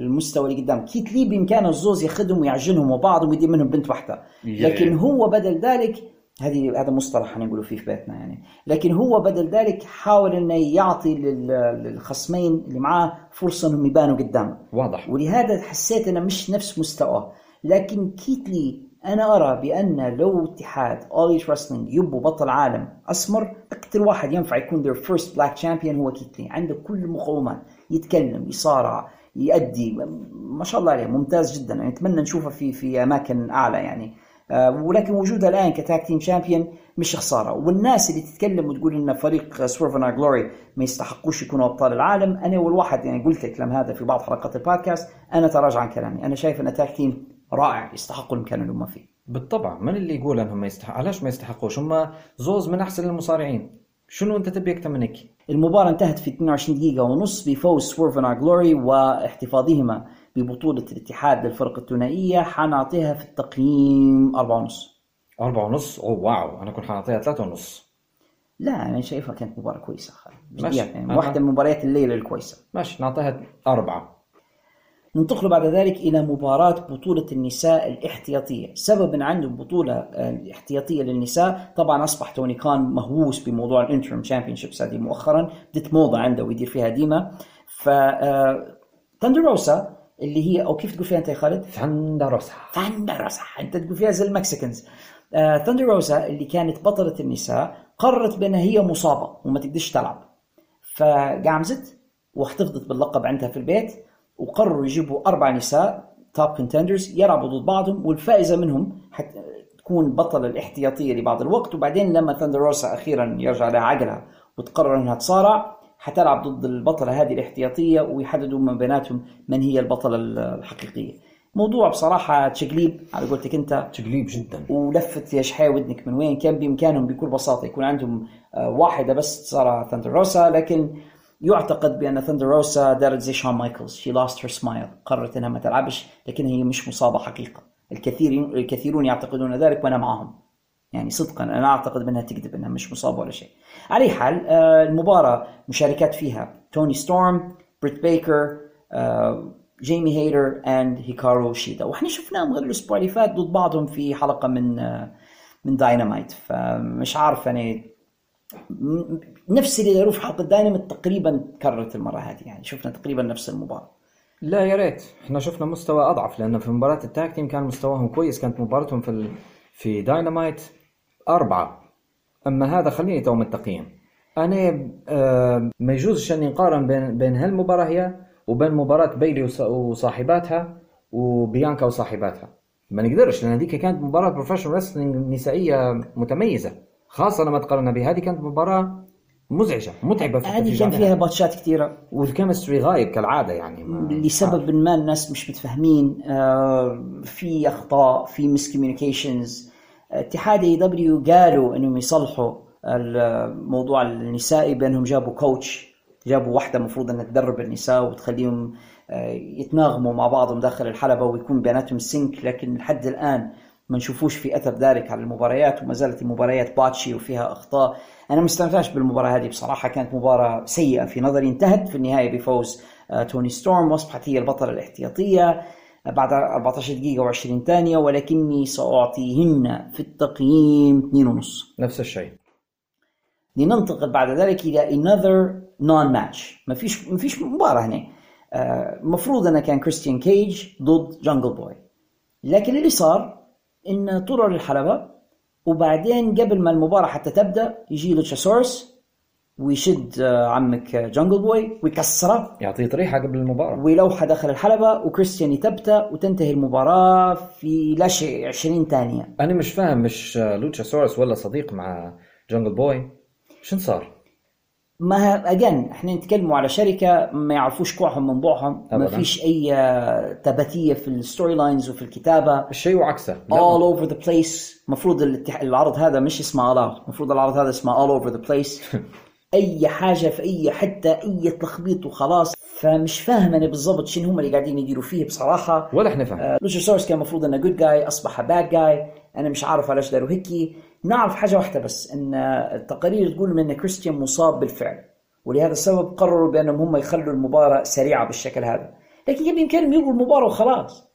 المستوى اللي قدام كيت لي بإمكانه الزوز ياخذهم ويعجنهم وبعض ويدير منهم بنت واحدة. لكن هو بدل ذلك هذه هذا مصطلح نقوله فيه في بيتنا يعني. لكن هو بدل ذلك حاول إنه يعطي لل- للخصمين اللي معاه فرصة إنهم يبانوا قدام. واضح. ولهذا حسيت إنه مش نفس مستواه. لكن كيتلي أنا أرى بأن لو اتحاد اول رسلينج يبوا بطل عالم أسمر أكثر واحد ينفع يكون their first black champion هو كيتلي عنده كل المقومات يتكلم يصارع يأدي. ما شاء الله عليه. ممتاز جدا. يعني أتمنى نشوفه في في أماكن أعلى يعني. ولكن وجودها الآن ك tag team champion مش خسارة. والناس اللي تتكلم وتقول إن فريق Swerve in Our Glory ما يستحقوش يكونوا أبطال العالم أنا أول واحد يعني قلت الكلام هذا في بعض حلقات البودكاست أنا تراجع عن كلامي. أنا شايف إن tag team رائع يستحقوا المكان اللي هم فيه. بالطبع. من اللي يقول إنهم ما يستحق علاش ما يستحقوش؟ هم زوز من أحسن المصارعين. شنو أنت تبي أكثر من هيك المباراة انتهت في 22 دقيقة ونص بفوز Swerve in Our Glory واحتفاظهما ببطولة الاتحاد للفرق الثنائية حنعطيها في التقييم أربعة ونص. أربعة ونص؟ أوه wow. أنا كنت حنعطيها ثلاثة ونص. لا أنا شايفها كانت مباراة كويسة. ماشي. يعني. واحدة من مباريات الليلة الكويسة. ماشي نعطيها أربعة. ننتقل بعد ذلك إلى مباراة بطولة النساء الاحتياطية. سبب أن عندهم بطولة آه، احتياطية للنساء طبعا أصبح توني كان مهووس بموضوع ال interim championships هذه مؤخرا. بدت موضة عنده ويدير فيها ديما. ف آه، تندروسا اللي هي أو كيف تقول فيها أنت يا خالد؟ ثاندروسا ثاندروسا أنت تقول فيها زي ال Mexicans آه، ثاندروسا اللي كانت بطلة النساء قررت بأنها هي مصابة وما تقدرش تلعب. فقعمزت واحتفظت باللقب عندها في البيت وقرروا يجيبوا أربع نساء top contenders يلعبوا ضد بعضهم والفائزة منهم حتكون بطلة الاحتياطية لبعض الوقت. وبعدين لما ثاندروسا أخيرا يرجع لها عقلها وتقرر إنها تصارع حتلعب ضد البطلة هذه الاحتياطية ويحددوا من بيناتهم من هي البطلة الحقيقية. موضوع بصراحة تشقليب على قولتك أنت. تقليب جدا. ولفت يا شحاي ودنك من وين؟ كان بإمكانهم بكل بساطة يكون عندهم آه، واحدة بس صار ثاندر روسا لكن يعتقد بأن ثاندر روسا دارت زي شون مايكلز شي لاست هير سمايل قررت إنها ما تلعبش لكن هي مش مصابة حقيقة. الكثيرون الكثيرون يعتقدون ذلك وأنا معهم. يعني صدقا أنا أعتقد انها تكذب أنها مش مصابة ولا شيء. على أي حال آه، المباراة مشاركات فيها توني ستورم، بريت بيكر، آه، جيمي هيتر and هيكارو شيدا وإحنا شفناهم غير الأسبوع اللي فات ضد بعضهم في حلقة من آه، من داينامايت فمش عارف يعني م- نفس اللي داروه في حلقة داينامايت تقريبا تكررت المرة هذه يعني شفنا تقريبا نفس المباراة. لا يا ريت إحنا شفنا مستوى أضعف لأنه في مباراة التاك تيم كان مستواهم كويس كانت مباراتهم في. في داينامايت أربعة. أما هذا خليني تو من التقييم. أنا آه ما يجوزش أني نقارن بين بين هالمباراة هي وبين مباراة بيلي وص- وصاحباتها وبيانكا وصاحباتها. ما نقدرش لأن هذيك كانت مباراة بروفيشنال ريسلينج نسائية متميزة خاصة لما تقارنها بها. هذه كانت مباراة مزعجة متعبة في هذه التفريج كان. فيها باتشات كثيرة والكيمستري غايب كالعادة يعني ما... لسبب ما الناس مش متفاهمين آه، في أخطاء في miscommunications اتحاد AEW قالوا إنهم يصلحوا الموضوع النسائي بأنهم جابوا coach جابوا واحدة المفروض إنها تدرب النساء وتخليهم آه، يتناغموا مع بعضهم داخل الحلبة ويكون بيناتهم sync لكن لحد الآن ما نشوفوش في أثر ذلك على المباريات وما زالت المباريات botchy وفيها أخطاء. أنا ما استمتعتش بالمباراة هذه بصراحة كانت مباراة سيئة في نظري انتهت في النهايه بفوز آه، توني ستورم وأصبحت هي البطلة الاحتياطية آه، بعد 14 دقيقة و20 ثانية ولكني سأعطيهن في التقييم 2.5 نفس الشيء. لننتقل بعد ذلك إلى another non match ما فيش ما فيش مباراة هنا. آه، المفروض انه كان كريستيان كيج ضد جانجل بوي لكن اللي صار إن طلعوا للحلبه وبعدين قبل ما المباراة حتى تبدأ يجي لوتشاسورس ويشد آه، عمك جانجل بوي ويكسره. يعطيه طريحة قبل المباراة. ويلوحه داخل الحلبة وكريستيان يتبتة وتنتهي المباراة في لا شيء 20 ثانية. أنا مش فاهم مش لوتشاسورس هو صديق مع جانجل بوي؟ شن صار؟ ماهو جايين إحنا نتكلموا على شركة ما يعرفوش كوعهم من بعهم ما. فيش أي آه، تباتية في ال storylines وفي الكتابة. الشيء وعكسه all over the place. المفروض العرض هذا مش اسمه out المفروض العرض هذا اسمه all over the place. أي حاجة في أي حتة أي تلخبيط وخلاص. فمش فاهم أنا بالضبط شنو هم اللي قاعدين يديروا فيه بصراحة. ولا إحنا فاهم آه، Luchasaurus كان المفروض إنه جود جاي أصبح bad guy أنا مش عارف علاش داروا هيك نعرف حاجة واحدة بس إن التقارير تقول إن كريستيان مصاب بالفعل ولهذا السبب قرروا بأنهم هم يخلوا المباراة سريعة بالشكل هذا. لكن كان بامكانهم يلغوا المباراه وخلاص.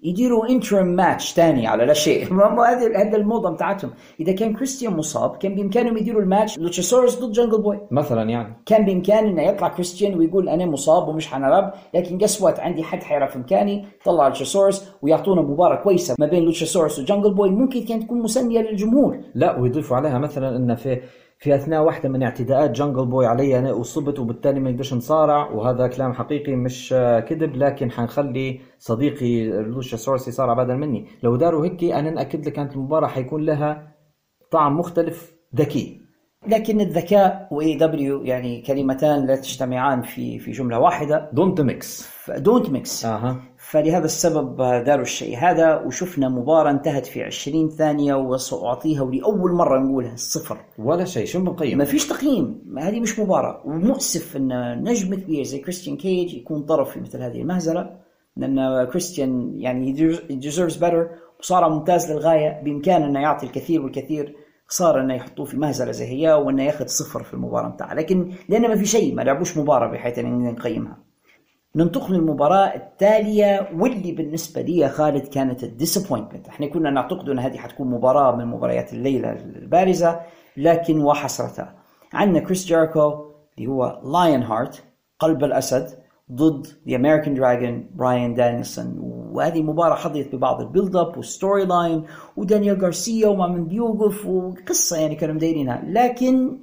يديروا interim match ثاني على لا شيء. هذا هذا الموضة بتاعتهم. إذا كان كريستيان مصاب كان بإمكانهم يديروا الماتش. لوتشيسورس ضد جنجل بوي مثلا يعني. كان بامكان إنه يطلع كريستيان ويقول أنا مصاب ومش حنلعب. لكن guess what عندي حد حيعرف مكاني. طلع لوتشيسورس ويعطونا مباراة كويسة ما بين لوتشيسورس وجنجل بوي ممكن كانت تكون مسليه للجمهور. لا ويضيفوا عليها مثلا إن في في أثناء واحدة من اعتداءات جنجل بوي علي أنا أصبت وبالتالي ما نقدرش نصارع وهذا كلام حقيقي مش كذب لكن حنخلي صديقي لوشا سورس يصارع بدل مني. لو داروا هيك أنا نأكد لك كانت المباراة حيكون لها طعم مختلف ذكي. لكن الذكاء و AEW يعني كلمتان لا تجتمعان في في جملة واحدة. don't mix don't mix أها. فلهذا السبب داروا الشيء هذا وشفنا مباراة انتهت في 20 ثانية وسأعطيها ولأول مرة نقولها الصفر ولا شيء شو بنقيم ما فيش تقييم هذه مش مباراة. ومؤسف أن نجم كبير زي كريستيان كيج يكون طرف في مثل هذه المهزلة لأن كريستيان يعني deserves better مصارع ممتاز للغاية بإمكانه أنه يعطي الكثير والكثير خسارة إنه يحطوه في مهزلة زي هي وإنه ياخذ صفر في المباراة بتاعها لكن لأنه ما في شيء ما لعبوش مباراة بحيث ان نقيمها. ننتقل للمباراة التالية واللي بالنسبة لي يا خالد كانت ال disappointment إحنا كنا نعتقد إن هذه حتكون مباراة من مباريات الليلة البارزة لكن وحسرتها عندنا كريس جيريكو اللي هو Lionheart قلب الأسد ضد the American Dragon براين دانيلسون وهذه مباراة حظيت ببعض ال build up وال storyline ودانيال غارسيا ومع من بيوقف وقصة يعني كانوا مدايرينها لكن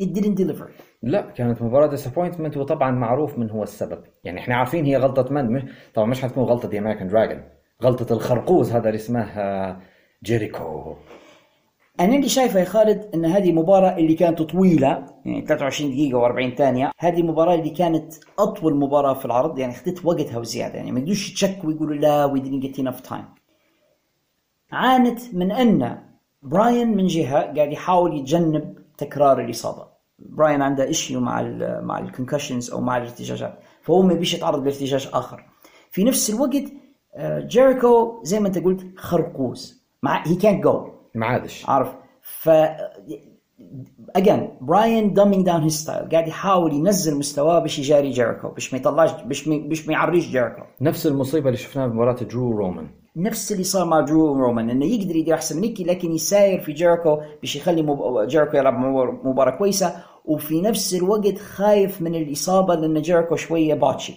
it didn't deliver. لا كانت مباراة disappointment وطبعا معروف من هو السبب. يعني إحنا عارفين هي غلطة من مش طبعا مش حتكون غلطة the American Dragon غلطة الخرقوز هذا اللي اسمه آه، جيريكو أنا اللي شايفه يا خالد إن هذه مباراة اللي كانت طويلة يعني 23 دقيقة و40 ثانية. هذه المباراه اللي كانت أطول مباراة في العرض يعني اخذت وقتها وزيادة. يعني ما يقدروش يتشكوا ويقولوا لا we didn't get enough time. عانت من أن براين من جهة قاعد يحاول يتجنب تكرار الإصابة. براين عنده issue مع ال مع ال concussions أو مع الارتجاجات. فهو ما بيش يتعرض لارتجاج آخر. في نفس الوقت آه، جيريكو زي ما أنت قلت خرقوز. مع هي كانت جو ما عادش عارف؟ ف again براين dumbing down his style قاعد يحاول ينزل مستواه باش يجاري جيريكو باش ما يطلعش باش ما باش ما يعريش جيريكو. نفس المصيبة اللي شفناها في مباراة درو رومان. نفس اللي صار مع درو رومان إنه يقدر يدير أحسن من هيكي لكن يساير في جيريكو باش يخلي مب... جيريكو يلعب مبار- مباراة كويسة وفي نفس الوقت خايف من الإصابة لأن جيريكو شوية botchy.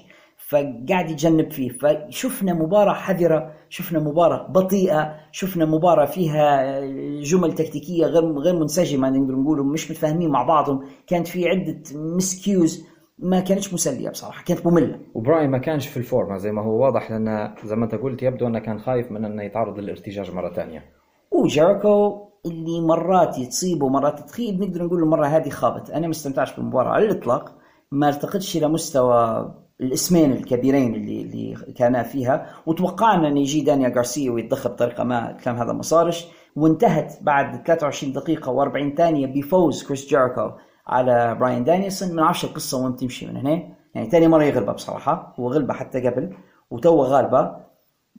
فقاعد يتجنب فيه. فشفنا مباراة حذرة شفنا مباراة بطيئة شفنا مباراة فيها جمل تكتيكية غير غير منسجمة نقدر نقول مش متفاهمين مع بعضهم. كانت في عدة مسكيوز ما كانتش مسلية بصراحة كانت مملة. وبراين ما كانش في الفورمة زي ما هو واضح لأن زي ما أنت قلت يبدو أنه كان خايف من أنه يتعرض للارتجاج مرة ثانية وجيريكو اللي مرات تصيب ومرات تخيب نقدر نقول المرة هذه خابت. أنا ما استمتعتش بالمباراة على الإطلاق ما ارتقتش إلى مستوى الاسمين الكبيرين اللي اللي كانا فيها. وتوقعنا أن يجي دانيال غارسيا ويتدخل بطريقة ما الكلام هذا ما صارش وانتهت بعد 23 دقيقة و40 ثانية بفوز كريس جيريكو على براين دانيلسون ما نعرفش القصة وين تمشي من هنا. يعني ثاني مرة يغلبها بصراحة. هو غلبها حتى قبل. وتو غالبة.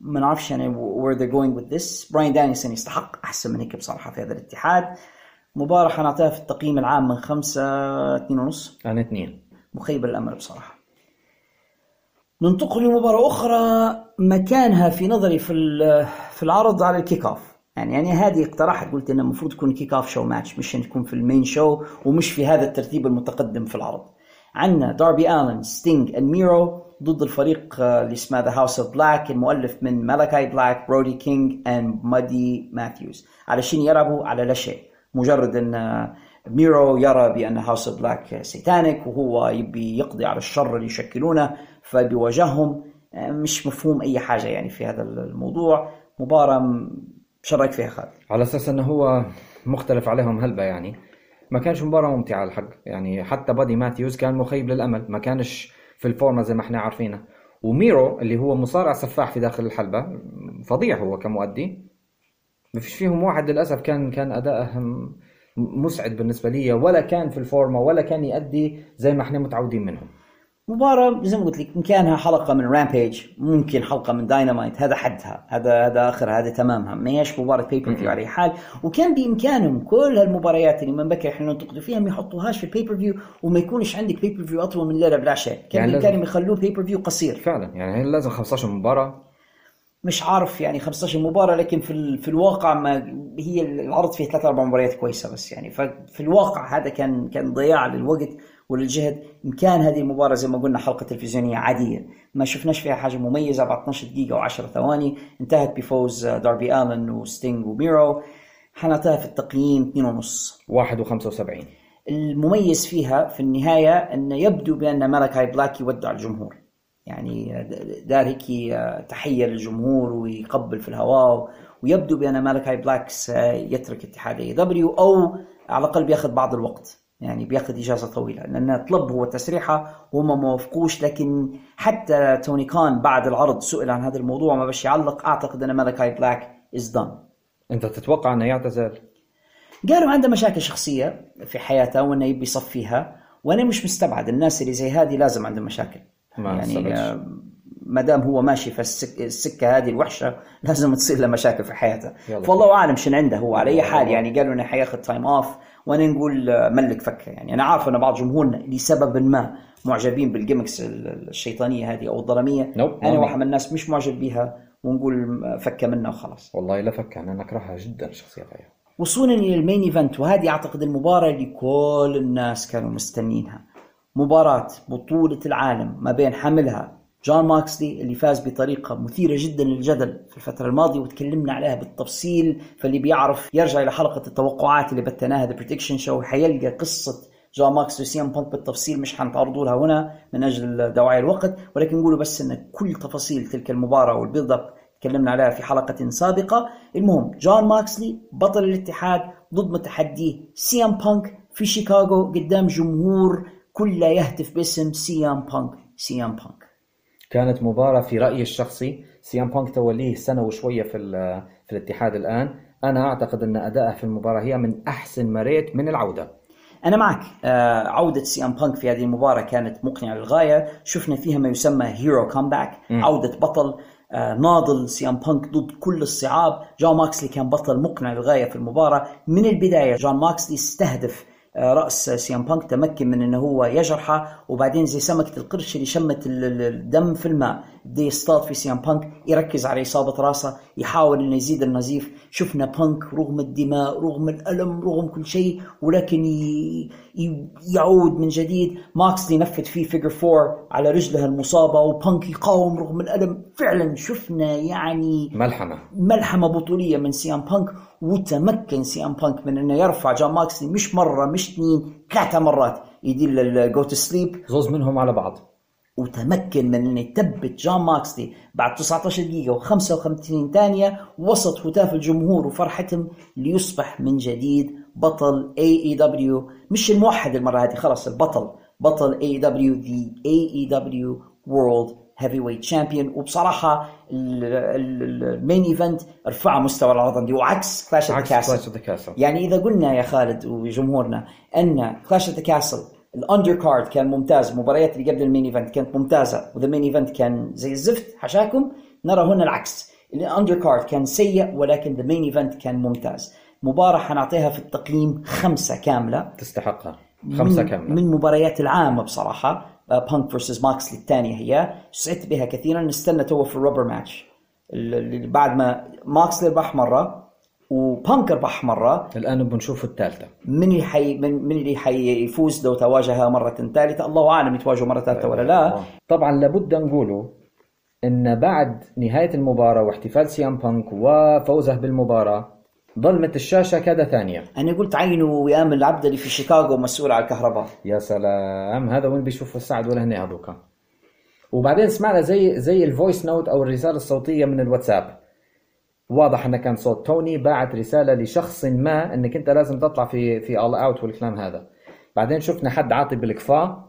ما نعرفش يعني where they're going with this. براين دانيلسون يستحق أحسن من هيك بصراحة في هذا الاتحاد. مباراة حنعطيها في التقييم العام من خمسة اثنين ونص. أنا اثنين. مخيب الأمل بصراحة. ننتقل لمباراة أخرى مكانها في نظري في في العرض على ال kick off يعني يعني هذه اقترحت قلت انه المفروض تكون kick off show match مش تكون في ال main show ومش في هذا الترتيب المتقدم في العرض. عندنا داربي الن ستينج and ميرو ضد الفريق آه، اللي اسمه the House of Black المؤلف من مالاكاي بلاك برودي كينج and بادي ماثيوز علشان يلعبوا على لا شيء. مجرد إن آه، ميرو يرى بأن House of Black satanic وهو يبي يقضي على الشر اللي يشكلونه. فبيواجههم آه، مش مفهوم أي حاجة يعني في هذا الموضوع. مباراة شو رايك فيها خالد؟ على أساس أنه هو مختلف عليهم هلبة يعني. ما كانش مباراة ممتعة على الحق يعني. حتى بادي ماتيوز كان مخيب للأمل. ما كانش في الفورمة زي ما إحنا عارفينه. وميرو اللي هو مصارع سفاح في داخل الحلبة فظيع هو كمؤدي. ما فيش فيهم واحد للأسف كان كان أداءه مسعد بالنسبة لي ولا كان في الفورمة ولا كان يأدي زي ما إحنا متعودين منهم. مباراة زي ما قلت لك إن كانها حلقة من Rampage ممكن حلقة من داينامايت هذا حدها هذا هذا آخرها هذا تمامها. ما هيش مباراة pay-per-view على حال. وكان بإمكانهم كل هالمباريات اللي من بكر إحنا ننتقدوا فيها ما يحطوهاش في ال pay-per-view وما يكونش عندك pay-per-view أطول من ليلة بالعشاء كان يعني بإمكانهم لازم- يخلوه pay-per-view قصير. فعلا. يعني هي لازم 15 مباراة. مش عارف يعني 15 مباراة لكن في ال- في الواقع ما هي العرض فيه ثلاث أربع مباريات كويسة بس يعني. ففي الواقع هذا كان كان ضياع للوقت. وللجهد. إن كان هذه المباراة زي ما قلنا حلقة تلفزيونية عادية. ما شفناش فيها حاجة مميزة بعد 12 دقيقة و10 ثواني. انتهت بفوز داربي آلن وستينج وميرو. حنعطيها في التقييم 2.5 1 و75 المميز فيها في النهاية أن يبدو بأن مالكاي بلاك يودع الجمهور. يعني دار هيك تحية للجمهور ويقبل في الهواء ويبدو بأن مالكاي بلاك سيترك اتحاد AEW أو على الأقل بياخذ بعض الوقت. يعني بياخذ إجازة طويلة لأن طلب هو تسريحة وهم ما وافقوش لكن حتى توني كان بعد العرض سئل عن هذا الموضوع ما بش يعلق أعتقد أن مالكاي بلاك is done. أنت تتوقع أنه يعتزل؟ قالوا عنده مشاكل شخصية في حياته وأنه يبي يصفيها وأنا مش مستبعد الناس اللي زي هذه لازم عندهم مشاكل. ما يعني. آه، ما دام هو ماشي في السك... السكة هذه الوحشة لازم تصير له مشاكل في حياته. يلا. فالله أعلم شنو عنده هو. على أي حال يعني قالوا إنه حياخذ time off وأنا نقول آه، ملك فكة. يعني أنا عارف أن بعض جمهورنا لسبب ما معجبين بال gimmicks ال- الشيطانية هذه أو الظلامية. Nope. أنا واحد من الناس مش معجب بها ونقول آه، فكة منها وخلاص. والله لا فك أنا نكرهها جدا الشخصيه غير وصولا إلى ال main event وهذه أعتقد المباراة اللي كل الناس كانوا مستنينها. مباراة بطولة العالم ما بين حاملها جون ماكسلي اللي فاز بطريقة مثيرة جدا للجدل في الفترة الماضية وتكلمنا عليها بالتفصيل فاللي بيعرف يرجع إلى حلقة التوقعات اللي بثيناها the prediction show حيلقى قصة جون ماكسلي وسي ام بانك بالتفصيل مش حنتعرضوا لها هنا من أجل دواعي الوقت ولكن نقولوا بس إن كل تفاصيل تلك المباراة وال build up تكلمنا عليها في حلقة سابقة. المهم جون ماكسلي بطل الاتحاد ضد متحديه سي ام بانك في شيكاغو قدام جمهور كله يهتف باسم سي ام بانك سي ام بانك كانت مباراة في رأيي الشخصي. سي ام بانك توا ليه سنة وشوية في في الاتحاد الآن. أنا أعتقد أن أداءه في المباراة هي من أحسن ما ريت من العودة. أنا معك. آه عودة سي ام بانك في هذه المباراة كانت مقنعة للغاية. شفنا فيها ما يسمى hero comeback عودة بطل. آه ناضل سي ام بانك ضد كل الصعاب. جون ماكسلي كان بطل مقنع للغاية في المباراة. من البداية جون ماكسلي استهدف رأس سي ام بانك تمكن من إنه هو يجرحه وبعدين زي سمكة القرش اللي شمت ال- ال- الدم في الماء. بده يصطاد في سي ام بانك يركز على إصابة راسه يحاول إنه يزيد النزيف. شفنا بانك رغم الدماء رغم الألم رغم كل شيء ولكن ي... ي... يعود من جديد. ماكسلي نفذ فيه figure four على رجله المصابة وبانك يقاوم رغم الألم. فعلا شفنا يعني ملحمة. ملحمة بطولية من سي ام بانك وتمكن سي ام بانك من إنه يرفع جون ماكسلي مش مرة مش اثنين ثلاثة مرات يدير ال go to sleep زوز منهم على بعض. وتمكن من إنه يثبت جون ماكسلي بعد 19 دقيقة و55 ثانية وسط هتاف الجمهور وفرحتهم ليصبح من جديد بطل AEW مش الموحد المرة هذه خلاص البطل بطل اي دبليو ذا اي اي دبليو وورلد هيفي ويت تشامبيون وبصراحة ال main event رفع مستوى العرض عندي وعكس Clash of of the Castle يعني إذا قلنا يا خالد وجمهورنا إن Clash the Castle ال undercard كان ممتاز. المباريات اللي قبل ال main event كانت ممتازة و the main event كان زي الزفت حشاكم. نرى هنا العكس. ال undercard كان سيء ولكن the main event كان ممتاز. مباراة حنعطيها في التقييم خمسة كاملة. تستحقها. خمسة من, كاملة. من مباريات العامة بصراحة. بانك versus ماكسلي الثانية هي. سعدت بها كثيرا. نستنى توا في ال rubber match اللي بعد ما ماكسلي ربح مرة. وبانك ربح مرة. الآن بنشوف الثالثة. من اللي حي من, من اللي حيفوز لو تواجه مرة ثالثة؟ الله أعلم يتواجهوا مرة ثالثة ولا لا. طبعا لابد نقوله إن بعد نهاية المباراة واحتفال سي ام بانك وفوزه بالمباراة ظلمت الشاشة كذا ثانية. أنا قلت عينوا وئام العبد اللي في شيكاغو مسؤول على الكهرباء. يا سلام هذا وين بيشوف السعد ولا هني هذوك وبعدين سمعنا زي زي ال voice note أو الرسالة الصوتية من الواتساب. واضح انه كان صوت توني باعت رسالة لشخص ما أنك أنت لازم تطلع في في All Out والكلام هذا. بعدين شفنا حد عاطي بالقفاء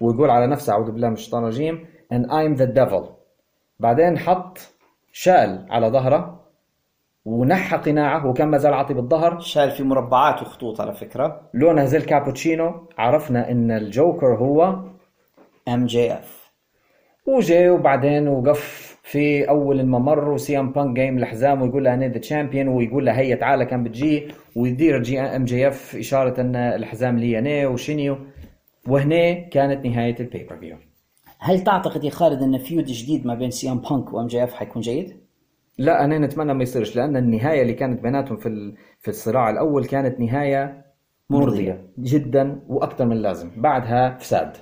ويقول على نفسه أعوذ بالله من الشيطان الرجيم and I'm the devil. بعدين حط شال على ظهره ونحى قناعه وكان ما زال عاطي بالظهر. شايل في مربعات وخطوط على فكرة. لونها زي الكابوتشينو. عرفنا إن الجوكر هو ام جي اف وجاي وبعدين وقف في أول الممر وسي إم بانك جاي من الحزام ويقول له أنا the champion ويقول له هيا تعالى كان بتجي. ويدير جي إم جي إف إشارة إن الحزام لي أنا وشنيو. وهنا كانت نهاية ال pay-per-view هل تعتقد يا خالد إن feud جديد ما بين سي إم بانك وإم جي إف حيكون جيد؟ لا أنا نتمنى ما يصيرش لأن النهاية اللي كانت بيناتهم في في الصراع الأول كانت نهاية مرضية جدا وأكثر من اللازم. بعدها فساد.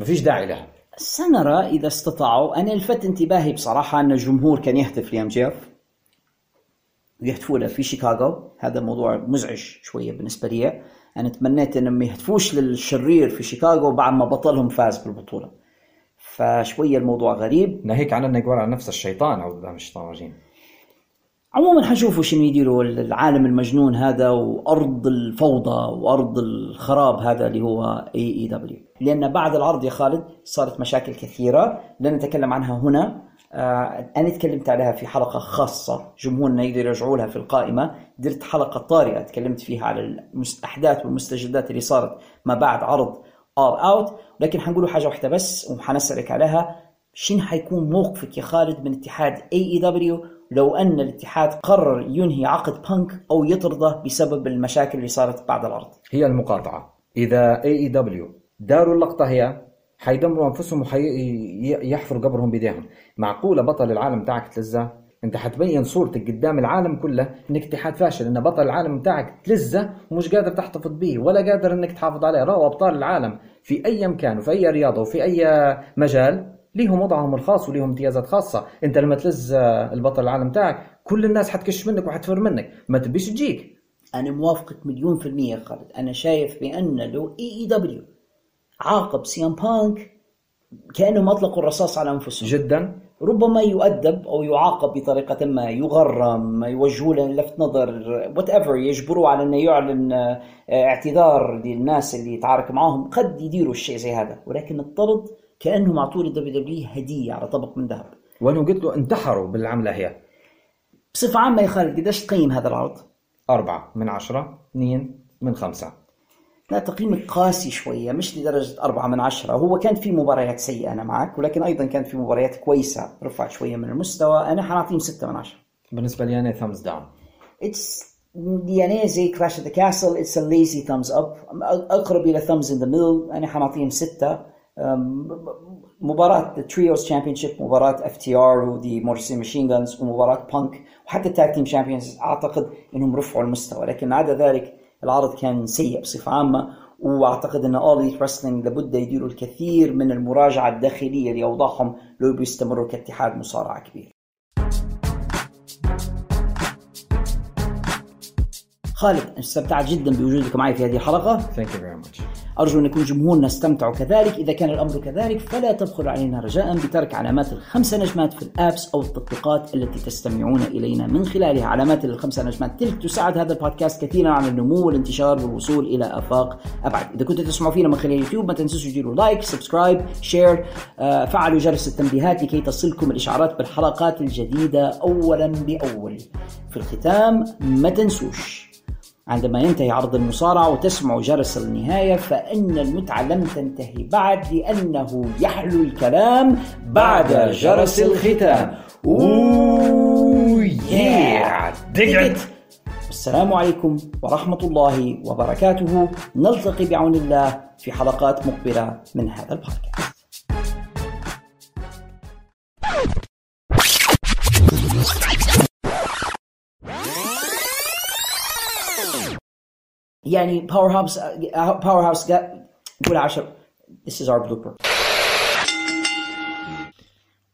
ما فيش داعي لها. سنرى إذا استطاعوا. أنا لفت انتباهي بصراحة أن الجمهور كان يهتف لام جي اف يهتفوا له في شيكاغو. هذا موضوع مزعج شوية بالنسبة لي. أنا تمنيت انهم ما يهتفوش للشرير في شيكاغو بعد ما بطلهم فاز بالبطولة. فشوية الموضوع غريب. ناهيك عن أنه يقول على نفس الشيطان أو الشيطان الرجيم عموما حنشوفوا شنو يديروا العالم المجنون هذا وأرض الفوضى وأرض الخراب هذا اللي هو AEW لأن بعد العرض يا خالد صارت مشاكل كثيرة. لن نتكلم عنها هنا. آه أنا تكلمت عليها في حلقة خاصة. جمهورنا يقدر يرجعوا لها في القائمة. درت حلقة طارئة تكلمت فيها على الاحداث والمستجدات اللي صارت ما بعد عرض All Out لكن حنقولوا حاجة واحدة بس وحنسألك عليها. شنو حيكون موقفك يا خالد من اتحاد AEW لو أن الاتحاد قرر ينهي عقد بانك أو يطرده بسبب المشاكل اللي صارت بعد العرض. هي AEW داروا اللقطة هي حيدمروا أنفسهم وحيحفروا قبرهم بإيديهم. معقولة بطل العالم تاعك تلزه؟ أنت حتبين صورتك قدام العالم كله إنك اتحاد فاشل إن بطل العالم تاعك تلزه ومش قادر تحتفظ به ولا قادر إنك تحافظ عليه. راوا أبطال العالم في أي مكان وفي أي رياضة وفي أي مجال. ليهم وضعهم الخاص وليهم امتيازات خاصة. انت لما تلز البطل العالم تاعك كل الناس حتكش منك وحتفر منك. ما تبيش تجيك. أنا موافقك مليون في المية خالد. أنا شايف بأن لو AEW عاقب CM Punk كانهم اطلقوا الرصاص على أنفسهم. جدا. ربما يؤدب أو يعاقب بطريقة ما يغرم يوجهوا له لفت نظر whatever يجبروه على أنه يعلن آه، اعتذار للناس اللي يتعارك معاهم. قد يديروا الشيء زي هذا. ولكن الطرد كأنهم اعطوا لل WWE هدية على طبق من ذهب. وأنا قلت له انتحروا بالعملة هي. بصفة عامة يا خالد قديش تقيم هذا العرض؟ أربعة من عشرة اثنين من خمسة. لا تقييمك قاسي شوية مش لدرجة أربعة من عشرة. هو كان في مباريات سيئة أنا معك ولكن أيضا كانت في مباريات كويسة. رفعت شوية من المستوى أنا حنعطيهم ستة من عشرة. بالنسبة لي أنا thumbs down It's يعني زي Clash at the Castle it's a lazy thumbs up. أقرب إلى thumbs in the middle أنا حنعطيهم ستة. أم، مباراة Trios Championship مباراة FTR و Motor City Machine Guns ومباراة بانك وحتى ال tag team champions أعتقد إنهم رفعوا المستوى لكن عدا ذلك العرض كان سيء بصفة عامة. وأعتقد إن اول ايت رسلينج لابد يديروا الكثير من المراجعة الداخلية لأوضاعهم لو بيستمروا كاتحاد مصارعة كبير خالد استمتعت جدا بوجودك معي في هذه الحلقة. Thank you very much. أرجو أن يكون جمهورنا استمتعوا كذلك إذا كان الأمر كذلك فلا تبخلوا علينا رجاء بترك علامات الخمسة نجمات في الآبس أو التطبيقات التي تستمعون إلينا من خلالها. علامات الخمسة نجمات تلك تساعد هذا البودكاست كثيرا على النمو والانتشار والوصول إلى آفاق أبعد. إذا كنتوا تسمعوا فينا من خلال يوتيوب ما تنسوش تديروا like subscribe share آه، فعلوا جرس التنبيهات لكي تصلكم الإشعارات بالحلقات الجديدة أولا بأول. في الختام ما تنسوش. عندما ينتهي عرض المصارعة وتسمع جرس النهاية فإن المتعة لم تنتهي بعد لأنه يحلو الكلام بعد جرس الختام. أوه. السلام عليكم ورحمة الله وبركاته. نلتقي بعون الله في حلقات مقبلة من هذا البودكاست. يعني Powerhouse Powerhouse قول عشر This is our blooper.